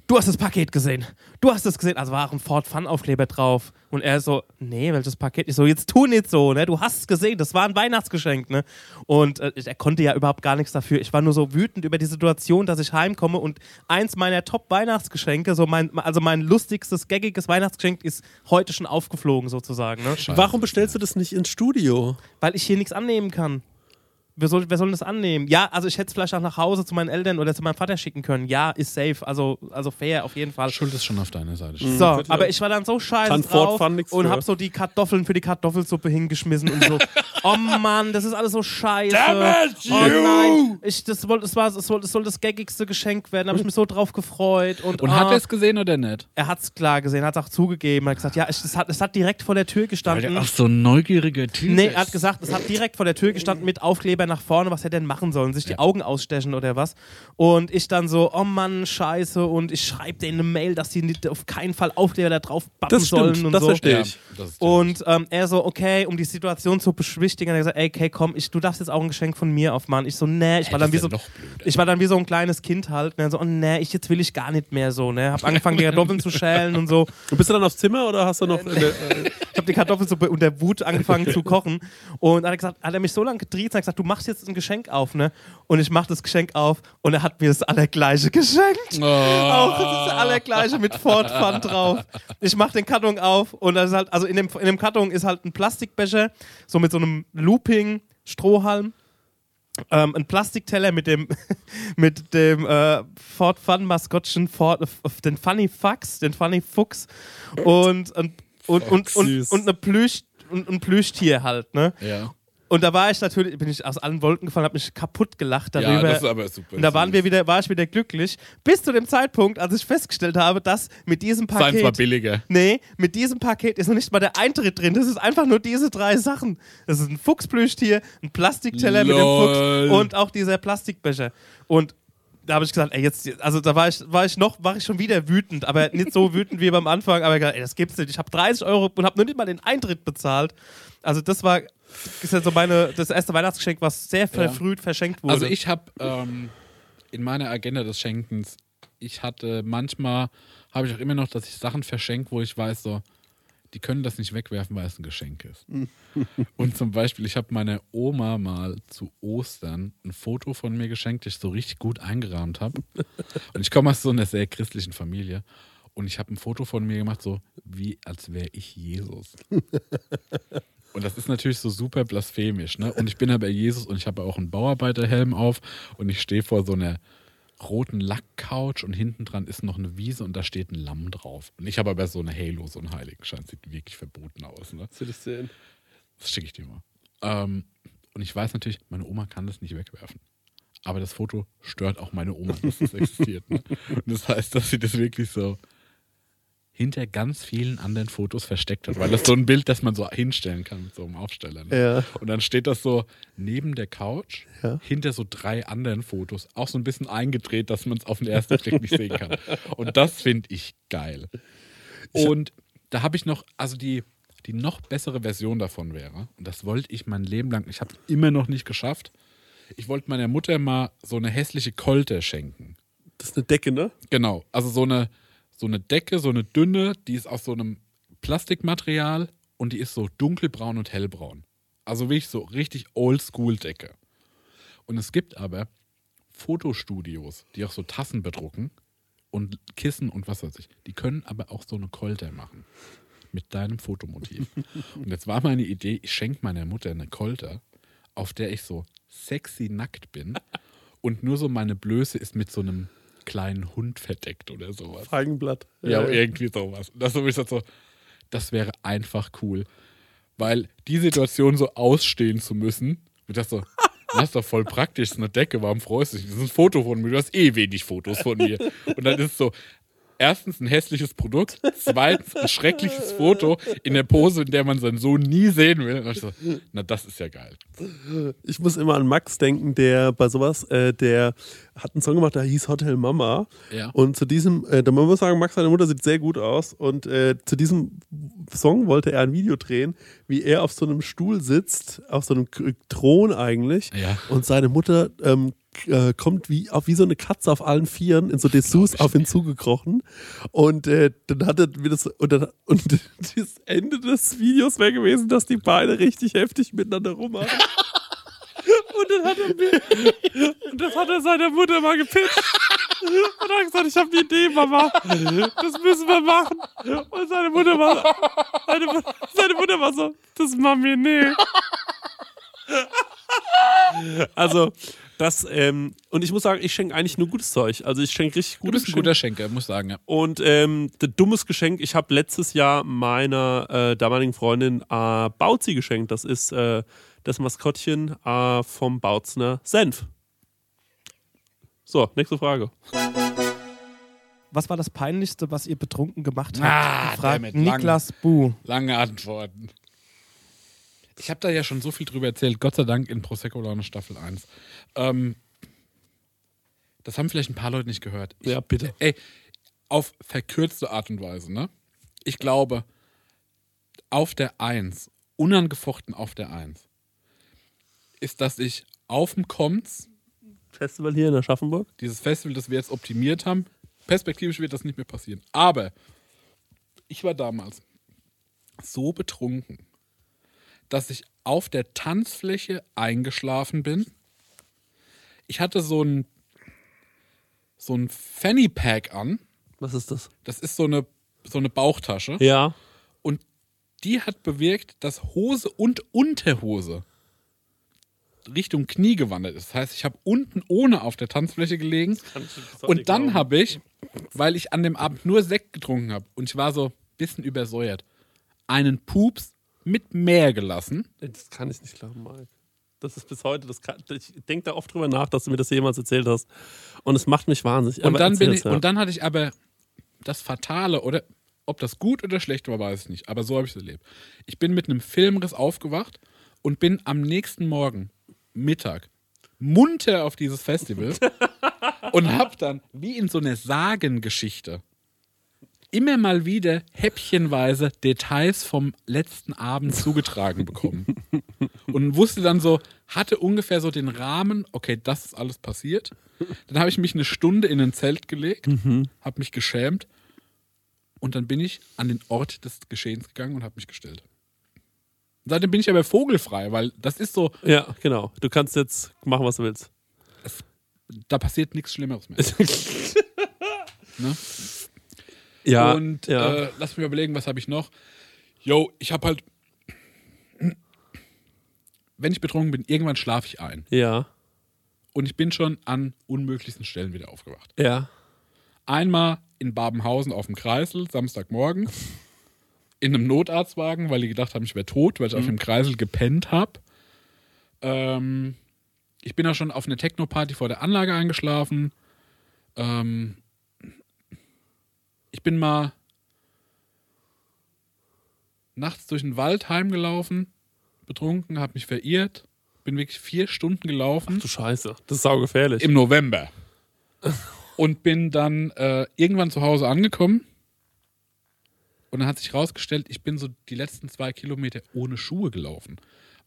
du hast das Paket gesehen. Du hast es gesehen. Also war auch ein Ford Fun Aufkleber drauf. Und er so, nee, welches Paket? Ich so, jetzt tu nicht so, ne? Du hast es gesehen. Das war ein Weihnachtsgeschenk, ne? Und äh, er konnte ja überhaupt gar nichts dafür. Ich war nur so wütend über die Situation, dass ich heimkomme und eins meiner Top-Weihnachtsgeschenke, so mein, also mein lustigstes, gaggiges Weihnachtsgeschenk ist heute schon aufgeflogen sozusagen, ne? Warum bestellst du das nicht ins Studio? Weil ich hier nichts annehmen kann. Wer soll, wer soll das annehmen? Ja, also ich hätte es vielleicht auch nach Hause zu meinen Eltern oder zu meinem Vater schicken können. Ja, ist safe. Also, also fair auf jeden Fall. Schuld ist schon auf deiner Seite. So, könnte aber ich- war dann so scheiße Ford drauf und für. hab so die Kartoffeln für die Kartoffelsuppe hingeschmissen und so. oh Mann, das ist alles so scheiße. oh nein, ich, das, das, war, das, soll, das soll das gaggigste Geschenk werden. Da habe ich mich so drauf gefreut. Und, Und ah, hat er es gesehen oder nicht? er hat es klar gesehen, hat es auch zugegeben. Er hat gesagt, ja, es, hat, es hat direkt vor der Tür gestanden. so ein neugieriger Typ. Nee, er hat gesagt, es hat direkt vor der Tür gestanden mit Aufkleber nach vorne, was er denn machen soll, sich die Augen ausstechen oder was. Und ich dann so, oh Mann, scheiße, und ich schreibe denen eine Mail, dass die nicht, auf keinen Fall Aufkleber da drauf bappen Das stimmt, sollen und das so. verstehe Ja, ich. das ist Und ähm, er so, okay, um die Situation zu beschwichtigen, hat er gesagt, ey, okay, komm, ich, du darfst jetzt auch ein Geschenk von mir aufmachen. Ich so, nee, ich war dann wie so, ich war dann wie so ein kleines Kind halt, ne, so, oh nee, ich, jetzt will ich gar nicht mehr so, ne, hab angefangen, die Kartoffeln zu schälen und so. Und bist du dann aufs Zimmer oder hast du noch. äh, habe die Kartoffelsuppe unter Wut angefangen zu kochen. Und hat er, gesagt, hat er mich so lange getriezt, hat gesagt, du machst jetzt ein Geschenk auf, ne? Und ich mach das Geschenk auf und er hat mir das allergleiche geschenkt. Oh. Auch das allergleiche mit Ford Fun drauf. Ich mach den Karton auf und das ist halt, also in dem, in dem Karton ist halt ein Plastikbecher, so mit so einem Looping-Strohhalm. Ähm, ein Plastikteller mit dem, mit dem äh, Ford Fun Maskottchen, Ford, äh, den Funny Fuchs, den Funny Fuchs und, und, und, und, und, eine Plüsch, und ein Plüschtier halt, ne? Ja. Und da war ich natürlich, bin ich aus allen Wolken gefallen, habe mich kaputt gelacht darüber. ja, das ist aber super. und da waren wir wieder, war ich wieder glücklich, bis zu dem Zeitpunkt, als ich festgestellt habe, dass mit diesem Seins war Paket. billiger. Nee, mit diesem Paket ist noch nicht mal der Eintritt drin. Das ist einfach nur diese drei Sachen. Das ist ein Fuchsplüschtier, ein Plastikteller mit dem Lol. Fuchs und auch dieser Plastikbecher. Und da habe ich gesagt, ey, jetzt, also da war ich, war ich noch, war ich schon wieder wütend, aber nicht so wütend wie beim Anfang. Aber gesagt, ey, das gibt's nicht. Ich habe 30 Euro und habe nur nicht mal den Eintritt bezahlt. Also das war, ist ja so meine, das erste Weihnachtsgeschenk, was sehr verfrüht verschenkt wurde. Also ich habe ähm, in meiner Agenda des Schenkens ich hatte manchmal, habe ich auch immer noch, dass ich Sachen verschenke, wo ich weiß, so, die können das nicht wegwerfen, weil es ein Geschenk ist. Und zum Beispiel, ich habe meiner Oma mal zu Ostern ein Foto von mir geschenkt, das ich so richtig gut eingerahmt habe. Und ich komme aus so einer sehr christlichen Familie. Und ich habe ein Foto von mir gemacht, so wie als wäre ich Jesus. Und das ist natürlich so super blasphemisch, ne? Und ich bin aber Jesus und ich habe auch einen Bauarbeiterhelm auf und ich stehe vor so einer roten Lackcouch und hinten dran ist noch eine Wiese und da steht ein Lamm drauf. Und ich habe aber so eine Halo, so einen Heiligenschein. Sieht wirklich verboten aus, ne? Will ich sehen. Das schicke ich dir mal. Ähm, und ich weiß natürlich, meine Oma kann das nicht wegwerfen. Aber das Foto stört auch meine Oma, dass das existiert. Ne? Und das heißt, dass sie das wirklich so hinter ganz vielen anderen Fotos versteckt hat, weil das so ein Bild, das man so hinstellen kann mit so einem Aufsteller. Ne? Ja. Und dann steht das so neben der Couch, Ja. hinter so drei anderen Fotos, auch so ein bisschen eingedreht, dass man es auf den ersten Blick nicht sehen kann. Und das finde ich geil. Und da habe ich noch, also die, die noch bessere Version davon wäre, und das wollte ich mein Leben lang, ich habe es immer noch nicht geschafft. Ich wollte meiner Mutter mal so eine hässliche Kolte schenken. Das ist eine Decke, ne? Genau, also so eine, so eine Decke, so eine dünne, die ist aus so einem Plastikmaterial und die ist so dunkelbraun und hellbraun. Also wirklich so richtig Oldschool-Decke. Und es gibt aber Fotostudios, die auch so Tassen bedrucken und Kissen und was weiß ich. Die können aber auch so eine Kolter machen. Mit deinem Fotomotiv. und jetzt war meine Idee, ich schenke meiner Mutter eine Kolter, auf der ich so sexy nackt bin und nur so meine Blöße ist mit so einem kleinen Hund verdeckt oder sowas. Feigenblatt. Ja, irgendwie sowas. Das, ist so, das wäre einfach cool. Weil die Situation so ausstehen zu müssen, wird das so, das ist doch voll praktisch, ist eine Decke, warum freust du dich? Das ist ein Foto von mir, du hast eh wenig Fotos von mir. Und dann ist es so, erstens ein hässliches Produkt, zweitens ein schreckliches Foto in der Pose, in der man seinen Sohn nie sehen will. Und ich so, na, das ist ja geil. Ich muss immer an Max denken, der bei sowas, äh, der hat einen Song gemacht, der hieß Hotel Mama. Ja. Und zu diesem, äh, da man muss sagen, Max, seine Mutter sieht sehr gut aus. Und äh, zu diesem Song wollte er ein Video drehen, wie er auf so einem Stuhl sitzt, auf so einem Thron eigentlich. Ja. Und seine Mutter ähm, äh, kommt wie, auf, wie so eine Katze auf allen Vieren in so Dessous auf ihn zugekrochen. Und äh, dann hat er mir das, und, dann, und das Ende des Videos wäre gewesen, dass die beide richtig heftig miteinander rummachen. Und dann hat er mir, und das hat er seiner Mutter mal gepitcht. Und hat gesagt, ich habe eine Idee, Mama. Das müssen wir machen. Und seine Mutter war, seine, Mutter- seine Mutter war so, das machen wir nee. Also, das, ähm, und ich muss sagen, ich schenke eigentlich nur gutes Zeug. Also ich schenke richtig Du gutes bist ein guter Schenker, muss sagen, ja. und ähm, das dummes Geschenk, ich habe letztes Jahr meiner äh, damaligen Freundin äh, Bauzi geschenkt. Das ist äh, das Maskottchen äh, vom Bautzner Senf. So, nächste Frage. Was war das Peinlichste, was ihr betrunken gemacht habt? Ah, Fragt damit. Niklas Bu. Lange Antworten. Ich habe da ja schon so viel drüber erzählt, Gott sei Dank in Prosecco Laune Staffel 1. Ähm, das haben vielleicht ein paar Leute nicht gehört. Ich, Ja, bitte. Ey, auf verkürzte Art und Weise, ne? Ich glaube, auf der 1, unangefochten auf der 1, ist, dass ich auf dem Koms, Festival hier in Aschaffenburg. dieses Festival, das wir jetzt optimiert haben, perspektivisch wird das nicht mehr passieren. Aber ich war damals so betrunken, dass ich auf der Tanzfläche eingeschlafen bin. Ich hatte so ein so ein Fanny Pack an. Was ist das? Das ist so eine so eine Bauchtasche Ja. und die hat bewirkt, dass Hose und Unterhose Richtung Knie gewandert ist. Das heißt, ich habe unten ohne auf der Tanzfläche gelegen und dann habe ich, weil ich an dem Abend nur Sekt getrunken habe und ich war so ein bisschen übersäuert, einen Pups mit Meer gelassen. Das kann ich nicht glauben, Mike. Das ist bis heute, das kann, ich denke da oft drüber nach, dass du mir das jemals erzählt hast. Und es macht mich wahnsinnig. Und dann, bin ich, ja. und dann hatte ich aber das Fatale, oder ob das gut oder schlecht war, weiß ich nicht. Aber so habe ich es erlebt. Ich bin mit einem Filmriss aufgewacht und bin am nächsten Morgen, Mittag, munter auf dieses Festival und habe dann, wie in so einer Sagengeschichte, immer mal wieder häppchenweise Details vom letzten Abend zugetragen bekommen. und wusste dann so, hatte ungefähr so den Rahmen, okay, das ist alles passiert. Dann habe ich mich eine Stunde in ein Zelt gelegt, habe mich geschämt und dann bin ich an den Ort des Geschehens gegangen und habe mich gestellt. Seitdem bin ich aber vogelfrei, weil das ist so, Ja, genau. Du kannst jetzt machen, was du willst. da passiert nichts Schlimmeres mehr. ne? Ja, und ja. äh, lass mich überlegen, was habe ich noch? Yo, ich habe halt, wenn ich betrunken bin, irgendwann schlafe ich ein. ja, Und ich bin schon an unmöglichsten Stellen wieder aufgewacht. ja. Einmal in Babenhausen auf dem Kreisel, Samstagmorgen, in einem Notarztwagen, weil die gedacht haben, ich wäre tot, weil ich auf dem Kreisel gepennt habe. Ähm, ich bin auch schon auf eine Techno-Party vor der Anlage eingeschlafen. Ähm, ich bin mal nachts durch den Wald heimgelaufen, betrunken, habe mich verirrt, bin wirklich vier Stunden gelaufen Du Scheiße. Das ist saugefährlich. im November. Und bin dann äh, irgendwann zu Hause angekommen. Und dann hat sich rausgestellt, ich bin so die letzten zwei Kilometer ohne Schuhe gelaufen.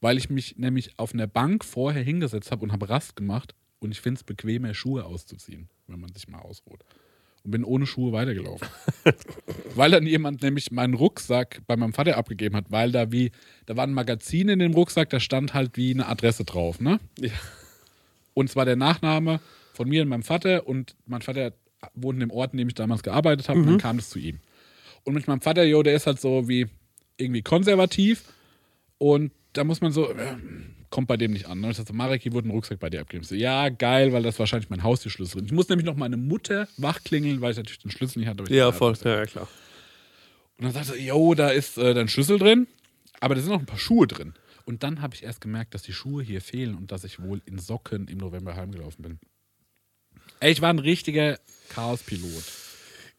Weil ich mich nämlich auf einer Bank vorher hingesetzt habe und habe Rast gemacht. Und ich finde es bequemer, Schuhe auszuziehen, wenn man sich mal ausruht. Und bin ohne Schuhe weitergelaufen. weil dann jemand nämlich meinen Rucksack bei meinem Vater abgegeben hat, weil da wie, da war ein Magazin in dem Rucksack, da stand halt wie eine Adresse drauf, ne? Und zwar der Nachname von mir und meinem Vater. Und mein Vater wohnt in dem Ort, in dem ich damals gearbeitet habe. Und dann kam es zu ihm. Und mit meinem Vater, jo, der ist halt so wie irgendwie konservativ. Und da muss man so, äh, kommt bei dem nicht an. Ne? Ich sagte, Marek, hier wurde ein Rucksack bei dir abgegeben. So, ja, geil, weil das ist wahrscheinlich mein Haustürschlüssel. Und ich muss nämlich noch meine Mutter wachklingeln, weil ich natürlich den Schlüssel nicht hatte. ja, voll. Ja, ja, klar. und dann sagte er, jo, da ist äh, dein Schlüssel drin, aber da sind noch ein paar Schuhe drin. Und dann habe ich erst gemerkt, dass die Schuhe hier fehlen und dass ich wohl in Socken im November heimgelaufen bin. Ey, ich war ein richtiger Chaospilot.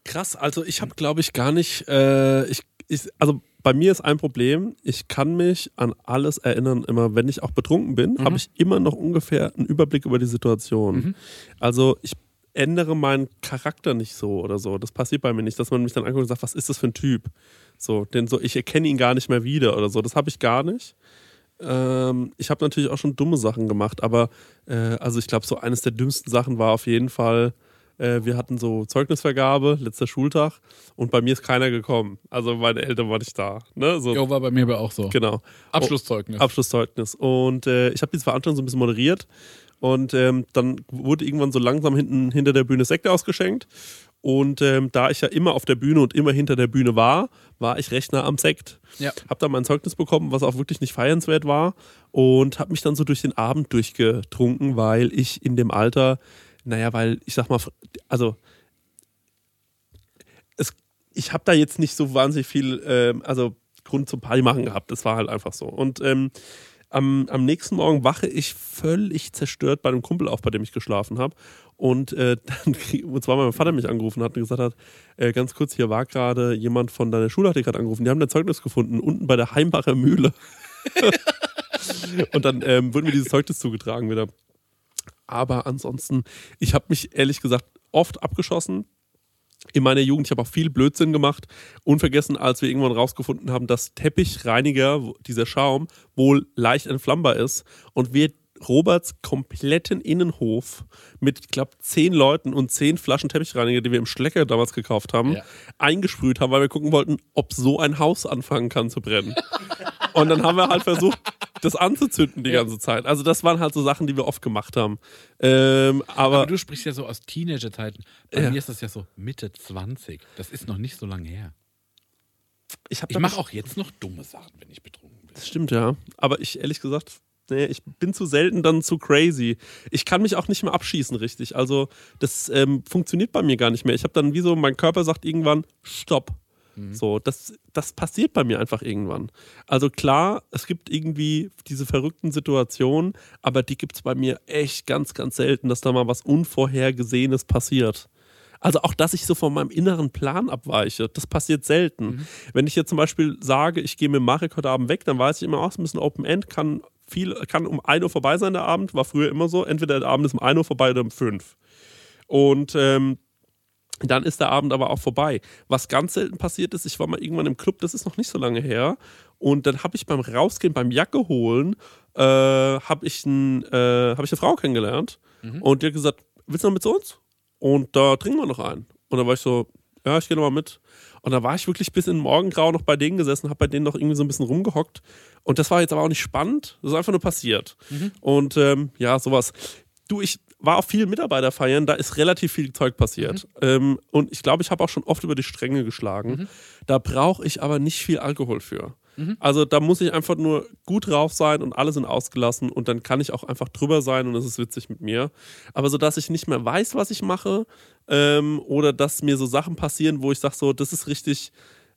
Krass, also ich habe, glaube ich, gar nicht, äh, ich, ich, also bei mir ist ein Problem, ich kann mich an alles erinnern, immer wenn ich auch betrunken bin, habe ich immer noch ungefähr einen Überblick über die Situation. Also ich ändere meinen Charakter nicht so oder so. Das passiert bei mir nicht, dass man mich dann anguckt und sagt, was ist das für ein Typ? So, denn so, ich erkenne ihn gar nicht mehr wieder oder so. Das habe ich gar nicht. Ähm, ich habe natürlich auch schon dumme Sachen gemacht, aber äh, also ich glaube, so eines der dümmsten Sachen war auf jeden Fall, wir hatten so Zeugnisvergabe, letzter Schultag, und bei mir ist keiner gekommen. Also meine Eltern waren nicht da. Ne? So, Jo, war bei mir aber auch so. Genau. Abschlusszeugnis. Abschlusszeugnis. Und äh, ich habe diese Veranstaltung so ein bisschen moderiert. Und ähm, dann wurde irgendwann so langsam hinten hinter der Bühne Sekt ausgeschenkt. Und ähm, da ich ja immer auf der Bühne und immer hinter der Bühne war, war ich recht nah am Sekt. Ja. Hab dann mein Zeugnis bekommen, was auch wirklich nicht feiernswert war. Und habe mich dann so durch den Abend durchgetrunken, weil ich in dem Alter, naja, weil ich sag mal, also es, ich habe da jetzt nicht so wahnsinnig viel, ähm, also Grund zum Party machen gehabt. Das war halt einfach so. Und ähm, am, am nächsten Morgen wache ich völlig zerstört bei einem Kumpel auf, bei dem ich geschlafen habe. Und äh, dann, und zwar mein Vater mich angerufen hat und gesagt hat, äh, ganz kurz, hier war gerade jemand von deiner Schule, hat dich gerade angerufen, die haben dein Zeugnis gefunden, unten bei der Heimbacher Mühle. und dann ähm, wurde mir dieses Zeugnis zugetragen wieder. Aber ansonsten, ich habe mich ehrlich gesagt oft abgeschossen in meiner Jugend. Ich habe auch viel Blödsinn gemacht. Unvergessen, als wir irgendwann rausgefunden haben, dass Teppichreiniger, dieser Schaum, wohl leicht entflammbar ist und wir Roberts kompletten Innenhof mit, ich glaube, zehn Leuten und zehn Flaschen Teppichreiniger, die wir im Schlecker damals gekauft haben, Ja. eingesprüht haben, weil wir gucken wollten, ob so ein Haus anfangen kann zu brennen. und dann haben wir halt versucht, das anzuzünden die ganze Zeit. Also das waren halt so Sachen, die wir oft gemacht haben. Ähm, aber, Aber du sprichst ja so aus Teenagerzeiten. Bei Ja. mir ist das ja so Mitte 20. Das ist noch nicht so lange her. ich, Ich mache auch jetzt noch dumme Sachen, wenn ich betrunken bin. Das stimmt, ja. Aber ich, ehrlich gesagt, nee, ich bin zu selten dann zu crazy. Ich kann mich auch nicht mehr abschießen, richtig. Also, das ähm, funktioniert bei mir gar nicht mehr. Ich habe dann wie so, mein Körper sagt irgendwann, stopp. So, das, das passiert bei mir einfach irgendwann. Also klar, es gibt irgendwie diese verrückten Situationen, aber die gibt es bei mir echt ganz, ganz selten, dass da mal was Unvorhergesehenes passiert. Also auch, dass ich so von meinem inneren Plan abweiche, das passiert selten. Wenn ich jetzt zum Beispiel sage, ich gehe mit Marek heute Abend weg, dann weiß ich immer, oh, es ist ein Open End, kann viel, kann um 1 Uhr vorbei sein der Abend, war früher immer so. Entweder der Abend ist um 1 Uhr vorbei oder um 5. Und ähm, dann ist der Abend aber auch vorbei. Was ganz selten passiert ist, ich war mal irgendwann im Club, das ist noch nicht so lange her. Und dann habe ich beim Rausgehen, beim Jacke holen, äh, habe ich, ein, äh, hab ich eine Frau kennengelernt. Und die hat gesagt, willst du noch mit zu uns? Und da trinken wir noch einen. Und da war ich so, ja, ich gehe noch mal mit. Und da war ich wirklich bis in den Morgengrau noch bei denen gesessen, habe bei denen noch irgendwie so ein bisschen rumgehockt. Und das war jetzt aber auch nicht spannend, das ist einfach nur passiert. Und ähm, ja, sowas. Du, ich war auf vielen Mitarbeiterfeiern, da ist relativ viel Zeug passiert. Ähm, und ich glaube, ich habe auch schon oft über die Stränge geschlagen. Da brauche ich aber nicht viel Alkohol für. Also da muss ich einfach nur gut drauf sein und alle sind ausgelassen und dann kann ich auch einfach drüber sein und es ist witzig mit mir. Aber so, dass ich nicht mehr weiß, was ich mache ähm, oder dass mir so Sachen passieren, wo ich sage so, das ist richtig,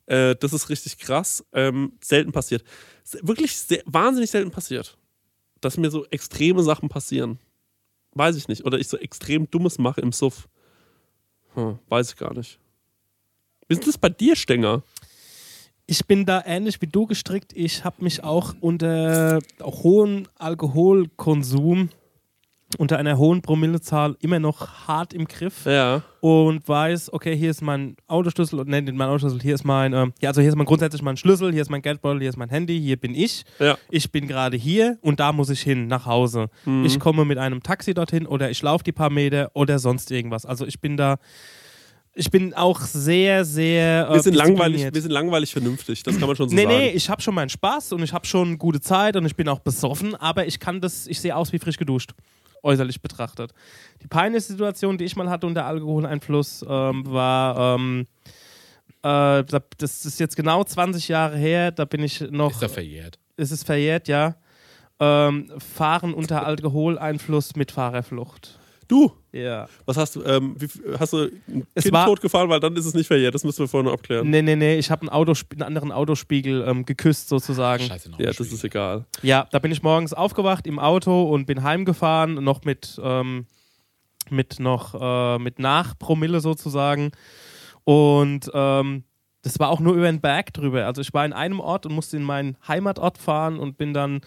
äh, das ist richtig krass, ähm, selten passiert. Wirklich sehr, wahnsinnig selten passiert, dass mir so extreme Sachen passieren. Weiß ich nicht. Oder ich so extrem Dummes mache im Suff. Hm, weiß ich gar nicht. Wie ist das bei dir, Stenger? Ich bin da ähnlich wie du gestrickt. Ich habe mich auch unter hohem Alkoholkonsum, unter einer hohen Promillezahl immer noch hart im Griff Ja. und weiß, okay, hier ist mein Autoschlüssel und nennt mein Autoschlüssel, hier ist mein, ähm, ja, also hier ist mein grundsätzlich mein Schlüssel, hier ist mein Geldbeutel, hier ist mein Handy, hier bin ich. Ja. Ich bin gerade hier und da muss ich hin, nach Hause. Ich komme mit einem Taxi dorthin oder ich laufe die paar Meter oder sonst irgendwas. Also ich bin da, ich bin auch sehr, sehr. Äh, Wir sind, langweilig, wir sind langweilig vernünftig, das kann man schon so Nee, sagen. nee, ich habe schon meinen Spaß und ich habe schon gute Zeit und ich bin auch besoffen, aber ich kann das, ich sehe aus wie frisch geduscht, äußerlich betrachtet. Die peinlichste Situation, die ich mal hatte unter Alkoholeinfluss, ähm, war, ähm, äh, da- das ist jetzt genau 20 Jahre her, da bin ich noch, Ist ja verjährt. ist es verjährt, ja, ähm, Fahren unter Alkoholeinfluss mit Fahrerflucht. Du, Ja. was hast du, ähm, wie, hast du ein Es Kind war- tot gefahren, weil dann ist es nicht verjährt, das müssen wir vorher noch abklären. Nee, nee, nee, ich habe einen, Autosp- einen anderen Autospiegel ähm, geküsst sozusagen. Scheiße, noch Ja, das ist egal. Ja, da bin ich morgens aufgewacht im Auto und bin heimgefahren, noch mit, ähm, mit noch äh, mit Nachpromille sozusagen. Und ähm, das war auch nur über den Berg drüber. Also ich war in einem Ort und musste in meinen Heimatort fahren und bin dann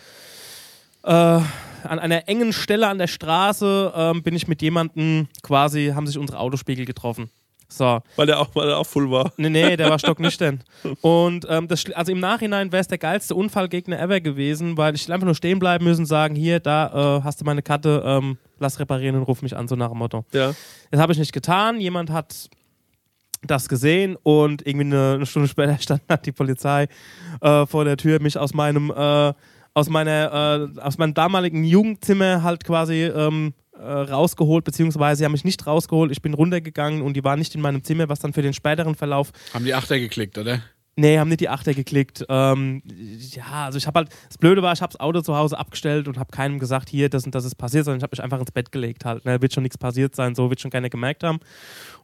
äh, an einer engen Stelle an der Straße ähm, bin ich mit jemandem quasi, haben sich unsere Autospiegel getroffen. So. Weil der auch, weil der auch full war. Nee, nee, der war stocknüchtern. Und ähm, das, also im Nachhinein wäre es der geilste Unfallgegner ever gewesen, weil ich einfach nur stehen bleiben müssen und sagen, hier, da äh, hast du meine Karte, ähm, lass reparieren und ruf mich an, so nach dem Motto. Ja. Das habe ich nicht getan. Jemand hat das gesehen und irgendwie eine, eine Stunde später stand die Polizei äh, vor der Tür, mich aus meinem äh, aus meiner äh, aus meinem damaligen Jugendzimmer halt quasi ähm, äh, rausgeholt, beziehungsweise sie haben mich nicht rausgeholt, ich bin runtergegangen und die waren nicht in meinem Zimmer, was dann für den späteren Verlauf Haben die Achter geklickt, oder? Nee, haben nicht die Achter geklickt. Ähm, ja, also ich habe halt, das Blöde war, ich habe das Auto zu Hause abgestellt und habe keinem gesagt, hier, das und das ist passiert, sondern ich habe mich einfach ins Bett gelegt halt. Ne? Wird schon nichts passiert sein, so wird schon keiner gemerkt haben.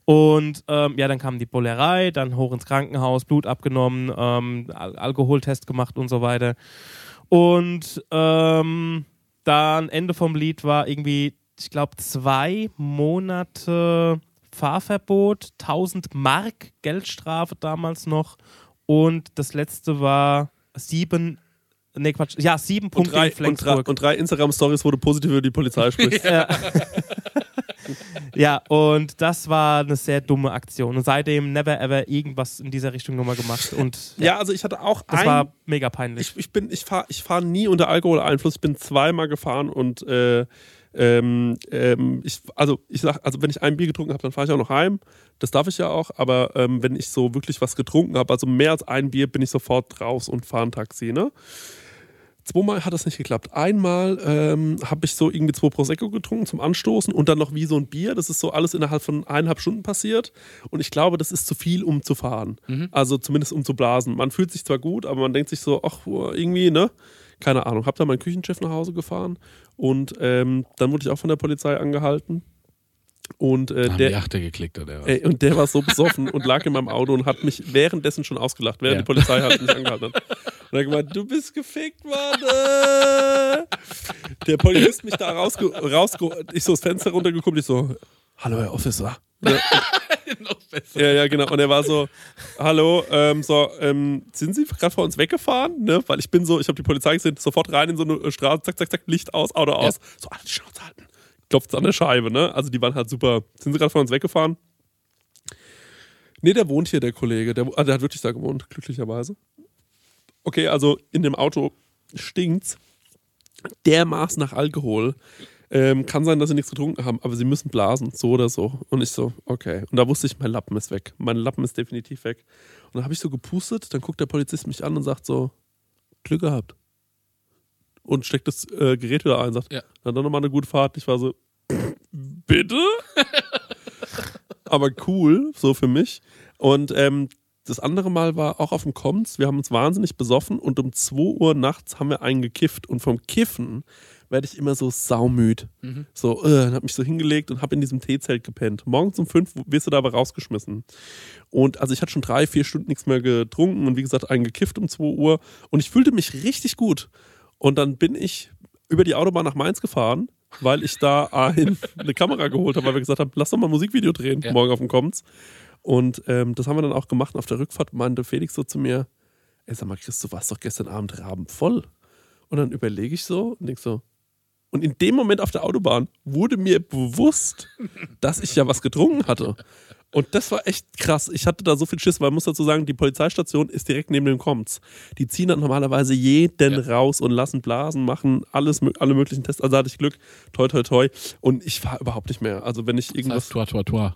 Und ähm, ja, dann kam die Bullerei, dann hoch ins Krankenhaus, Blut abgenommen, ähm, Al Alkoholtest gemacht und so weiter. Und ähm, dann Ende vom Lied war irgendwie, ich glaube, zwei Monate Fahrverbot, 1000 Mark Geldstrafe damals noch. Und das letzte war sieben, nee Quatsch, ja, sieben Und Punkte drei, in und drei, Flensburg. und drei Instagram-Stories, wo du positiv über die Polizei sprichst. ja, und das war eine sehr dumme Aktion. Und seitdem never ever irgendwas in dieser Richtung nochmal gemacht. Und ja, ja, also ich hatte auch das ein, war mega peinlich. ich, ich bin, ich fahre ich fahr nie unter Alkoholeinfluss. Ich bin zweimal gefahren und äh, ähm, ähm, ich, also ich sag, also wenn ich ein Bier getrunken habe, dann fahre ich auch noch heim. Das darf ich ja auch, aber ähm, wenn ich so wirklich was getrunken habe, also mehr als ein Bier, bin ich sofort raus und fahre ein Taxi, ne? Zweimal hat das nicht geklappt. Einmal ähm, habe ich so irgendwie zwei Prosecco getrunken zum Anstoßen und dann noch wie so ein Bier. Das ist so alles innerhalb von eineinhalb Stunden passiert. Und ich glaube, das ist zu viel, um zu fahren. Also zumindest um zu blasen. Man fühlt sich zwar gut, aber man denkt sich so, ach, irgendwie, ne? Keine Ahnung. Hab da meinen Küchenchef nach Hause gefahren und ähm, dann wurde ich auch von der Polizei angehalten. Und, äh, Haben die der, Achter geklickt, oder was? ey, und der war so besoffen und lag in meinem Auto und hat mich währenddessen schon ausgelacht, während Ja. die Polizei halt mich angehalten hat. Und er hat gemeint, du bist gefickt, Mann. äh. Der Polizist mich da rausge rausge ich so das Fenster runtergeguckt, ich so, hallo Herr Officer. Ja, ja, ja, genau. Und er war so, hallo, ähm, so, ähm, sind Sie gerade vor uns weggefahren? Ne? Weil ich bin so, ich habe die Polizei gesehen, sofort rein in so eine Straße, zack, zack, zack, Licht aus, Auto aus. So, alle Schnauze halten. Klopft an der Scheibe, ne? Also die waren halt super. Sind Sie gerade vor uns weggefahren? Nee, der wohnt hier, der Kollege. Der, ah, der hat wirklich da gewohnt, glücklicherweise. Okay, also in dem Auto stinkt's dermaßen nach Alkohol. Ähm, kann sein, dass sie nichts getrunken haben, aber sie müssen blasen, so oder so. Und ich so, okay. Und da wusste ich, mein Lappen ist weg. Mein Lappen ist definitiv weg. Und dann habe ich so gepustet, dann guckt der Polizist mich an und sagt so, Glück gehabt. Und steckt das äh, Gerät wieder ein und sagt, Ja. dann nochmal eine gute Fahrt. Ich war so, bitte? aber cool, so für mich. Und ähm, das andere Mal war auch auf dem Koms. Wir haben uns wahnsinnig besoffen und um 2 Uhr nachts haben wir einen gekifft. Und vom Kiffen werde ich immer so saumüd. So, äh, und hab mich so hingelegt und habe in diesem Teezelt gepennt. Morgens um 5 wirst du dabei rausgeschmissen. Und also ich hatte schon drei, vier Stunden nichts mehr getrunken und wie gesagt, einen gekifft um 2 Uhr. Und ich fühlte mich richtig gut. Und dann bin ich über die Autobahn nach Mainz gefahren, weil ich da ein, eine Kamera geholt habe, weil wir gesagt haben, lass doch mal ein Musikvideo drehen, Ja. morgen auf dem Kommens. Und ähm, das haben wir dann auch gemacht. Und auf der Rückfahrt meinte Felix so zu mir, ey, sag mal, Chris, du warst doch gestern Abend rabenvoll. Und dann überlege ich so und denk so, und in dem Moment auf der Autobahn wurde mir bewusst, dass ich ja was getrunken hatte. Und das war echt krass. Ich hatte da so viel Schiss, weil man muss dazu sagen, die Polizeistation ist direkt neben dem Komms. Die ziehen dann normalerweise jeden Ja. raus und lassen Blasen machen, alles, alle möglichen Tests. Also hatte ich Glück, toi, toi, toi. Und ich war überhaupt nicht mehr. Also wenn ich Das irgendwas. heißt, toi, toi, toi.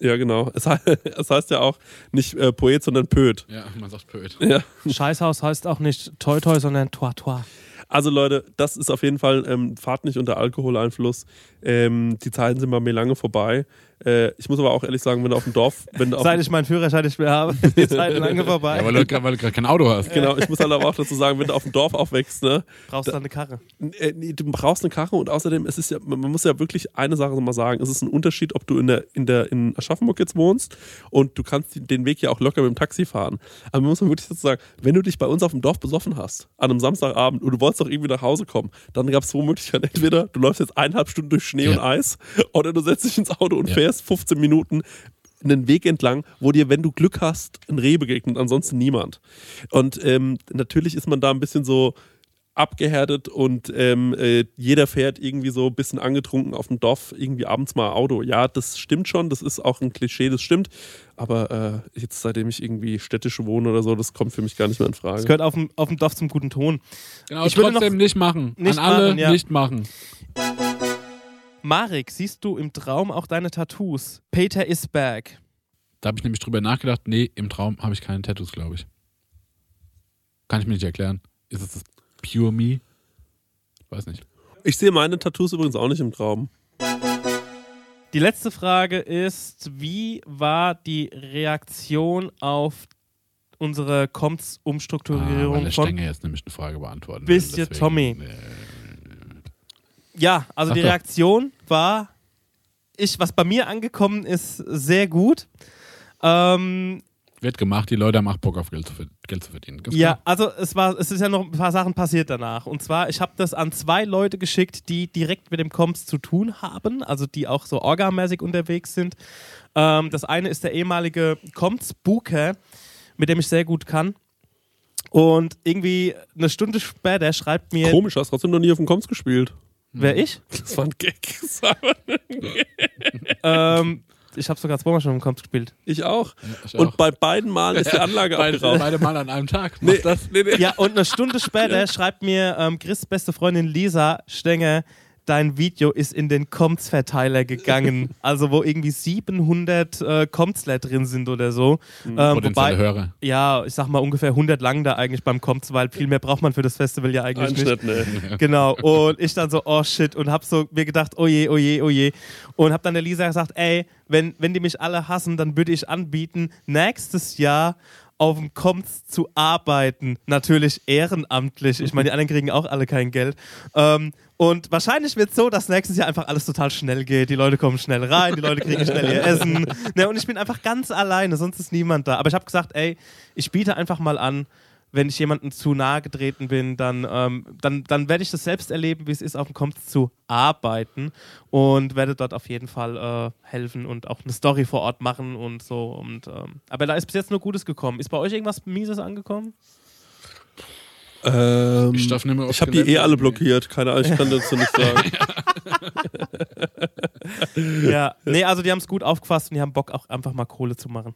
Ja, genau. Es, es heißt ja auch nicht äh, Poet, sondern Pöt. Ja, man sagt Pöt. Ja. Scheißhaus heißt auch nicht toi toi, sondern toi toi. Also Leute, das ist auf jeden Fall, ähm, fahrt nicht unter Alkoholeinfluss. Ähm, die Zeiten sind bei mir lange vorbei. Äh, ich muss aber auch ehrlich sagen, wenn du auf dem Dorf, wenn du auf Seit ich meinen Führerschein nicht mehr habe, ist die Zeit lange vorbei. Ja, weil du gra- weil du gerade kein Auto hast. Genau, ich muss halt aber auch dazu sagen, wenn du auf dem Dorf aufwächst, ne, Brauchst du eine Karre. äh, nee, du brauchst eine Karre und außerdem, es ist ja, man muss ja wirklich eine Sache mal sagen, es ist ein Unterschied, ob du in der, in der, in Aschaffenburg jetzt wohnst und du kannst den Weg ja auch locker mit dem Taxi fahren. Aber man muss man wirklich dazu sagen, wenn du dich bei uns auf dem Dorf besoffen hast, an einem Samstagabend und du wolltest doch irgendwie nach Hause kommen, dann gab es zwei Möglichkeiten. Entweder du läufst jetzt eineinhalb Stunden durch Schnee Ja. und Eis oder du setzt dich ins Auto und Ja. fährst 15 Minuten einen Weg entlang, wo dir, wenn du Glück hast, ein Reh begegnet, ansonsten niemand. Und ähm, natürlich ist man da ein bisschen so abgehärtet und ähm, äh, jeder fährt irgendwie so ein bisschen angetrunken auf dem Dorf irgendwie abends mal Auto. Ja, das stimmt schon, das ist auch ein Klischee, das stimmt. Aber äh, jetzt, seitdem ich irgendwie städtisch wohne oder so, das kommt für mich gar nicht mehr in Das Frage. gehört auf dem, auf dem Dorf zum guten Ton. Genau, Ich würde trotzdem noch- nicht machen. Nicht An alle machen, ja. nicht machen. Marek, siehst du im Traum auch deine Tattoos? Peter is back. Da habe ich nämlich drüber nachgedacht. Nee, im Traum habe ich keine Tattoos, glaube ich. Kann ich mir nicht erklären. Ist es das Pure Me? Weiß nicht. Ich sehe meine Tattoos übrigens auch nicht im Traum. Die letzte Frage ist, wie war die Reaktion auf unsere Ah, Komms-Umstrukturierung weil der Stenge jetzt nämlich eine Frage beantworten Bisschen Tommy. äh, Ja, also Sag die doch. Reaktion war, ich, was bei mir angekommen ist, sehr gut. Ähm, Wird gemacht, die Leute haben auch Bock auf Geld zu, Geld zu verdienen. Ganz ja, klar. also es war, es ist ja noch ein paar Sachen passiert danach. Und zwar, ich habe das an zwei Leute geschickt, die direkt mit dem Comps zu tun haben, also die auch so orgamäßig unterwegs sind. Ähm, das eine ist der ehemalige Comps-Booker, mit dem ich sehr gut kann. Und irgendwie eine Stunde später schreibt mir, Komisch, hast trotzdem noch nie auf dem Koms gespielt. Wer ich? Das war ein Gag. Das war aber- ähm, ich habe sogar zweimal schon im Comps gespielt. Ich auch. Ich Und auch. bei beiden Malen ist die Anlage beide, abgeraucht. beide Mal an einem Tag. Nee, nee, nee. Ja, und eine Stunde später schreibt mir ähm, Chris' beste Freundin Lisa Stenger, dein Video ist in den Comts-Verteiler gegangen. also wo irgendwie 700 äh, Comtsler drin sind oder so. Ähm, Potenzielle Hörer. ja, ich sag mal ungefähr 100 lang da eigentlich beim Comts, weil viel mehr braucht man für das Festival ja eigentlich nicht. Einschnitt, nee. Genau. Und ich dann so, oh shit. Und hab so mir gedacht, oh je, oh je, oh je. Und hab dann der Lisa gesagt, ey, wenn, wenn die mich alle hassen, dann würde ich anbieten, nächstes Jahr auf dem Komms zu arbeiten. Natürlich ehrenamtlich. Ich meine, die anderen kriegen auch alle kein Geld. Ähm, und wahrscheinlich wird es so, dass nächstes Jahr einfach alles total schnell geht. Die Leute kommen schnell rein, die Leute kriegen schnell ihr Essen. Ne, und ich bin einfach ganz alleine, sonst ist niemand da. Aber ich habe gesagt, ey, ich biete einfach mal an, wenn ich jemandem zu nahe getreten bin, dann, ähm, dann, dann werde ich das selbst erleben, wie es ist, auf dem Kommt zu arbeiten und werde dort auf jeden Fall äh, helfen und auch eine Story vor Ort machen und so. Und, ähm, aber da ist bis jetzt nur Gutes gekommen. Ist bei euch irgendwas Mieses angekommen? Ähm, Ich darf nicht mehr ich habe die eh alle blockiert. Keine Ahnung, ich kann dazu nichts sagen. Ja, nee, also die haben es gut aufgefasst und die haben Bock auch einfach mal Kohle zu machen.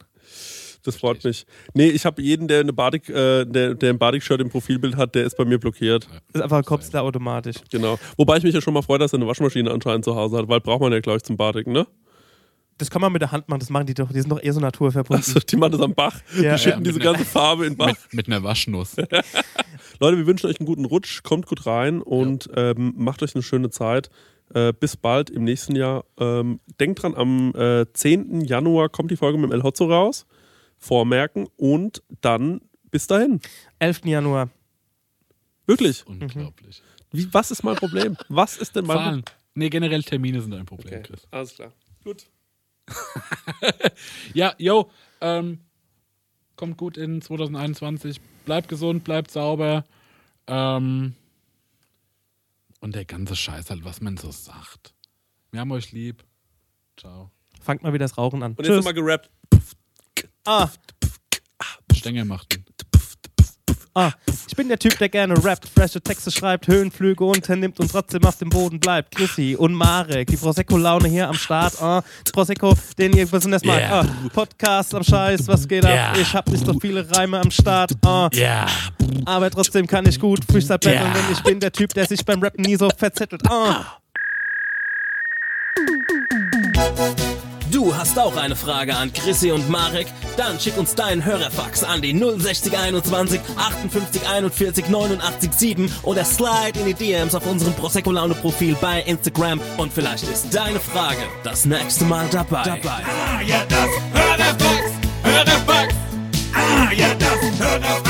Das freut mich. Nee, ich habe jeden, der, eine Badik, äh, der, der ein Badik-Shirt im Profilbild hat, der ist bei mir blockiert. Ist einfach Kopfstar automatisch. Genau. Wobei ich mich ja schon mal freue, dass er eine Waschmaschine anscheinend zu Hause hat, weil braucht man ja, glaube ich, zum Badiken, ne? Das kann man mit der Hand machen, das machen die doch, die sind doch eher so naturverbunden. Also, die machen das am Bach. Ja. die schütten Ja, diese einer- ganze Farbe in den Bach. Mit, mit einer Waschnuss. Leute, wir wünschen euch einen guten Rutsch. Kommt gut rein und ähm, macht euch eine schöne Zeit. Äh, bis bald im nächsten Jahr. Ähm, denkt dran, am äh, 10. Januar kommt die Folge mit dem El Hotzo raus. Vormerken und dann bis dahin. 11. Januar. Wirklich. Unglaublich. Wie, was ist mein Problem? Was ist denn mein Zahlen. Nee, generell Termine sind ein Problem, Chris. Alles klar. Gut. Ja, yo, ähm, kommt gut in 2021. Bleibt gesund, bleibt sauber. Ähm, und der ganze Scheiß halt, was man so sagt. Wir haben euch lieb. Ciao. Fangt mal wieder das Rauchen an. Und jetzt nochmal gerappt. Ah, Stenger macht ihn. Ah. Ich bin der Typ, der gerne rappt, frische Texte schreibt, Höhenflüge unternimmt und trotzdem auf dem Boden bleibt. Chrissy und Marek, die Prosecco-Laune hier am Start. Ah, Prosecco, den ihr besonders mag. Yeah. Ah, Podcast am Scheiß, was geht ab? Ich hab nicht so viele Reime am Start. Ah, aber trotzdem kann ich gut Freestyle Yeah. yeah. denn ich bin der Typ, der sich beim Rappen nie so verzettelt. Ah. Du hast auch eine Frage an Chrissy und Marek? Dann schick uns deinen Hörerfax an die 06021 58 41 89 7 oder slide in die DMs auf unserem Prosecco Laune Profil bei Instagram und vielleicht ist deine Frage das nächste Mal dabei. dabei. Ah, ja, das Hörerfax, Hörerfax. Ah, ja, das Hörerfax.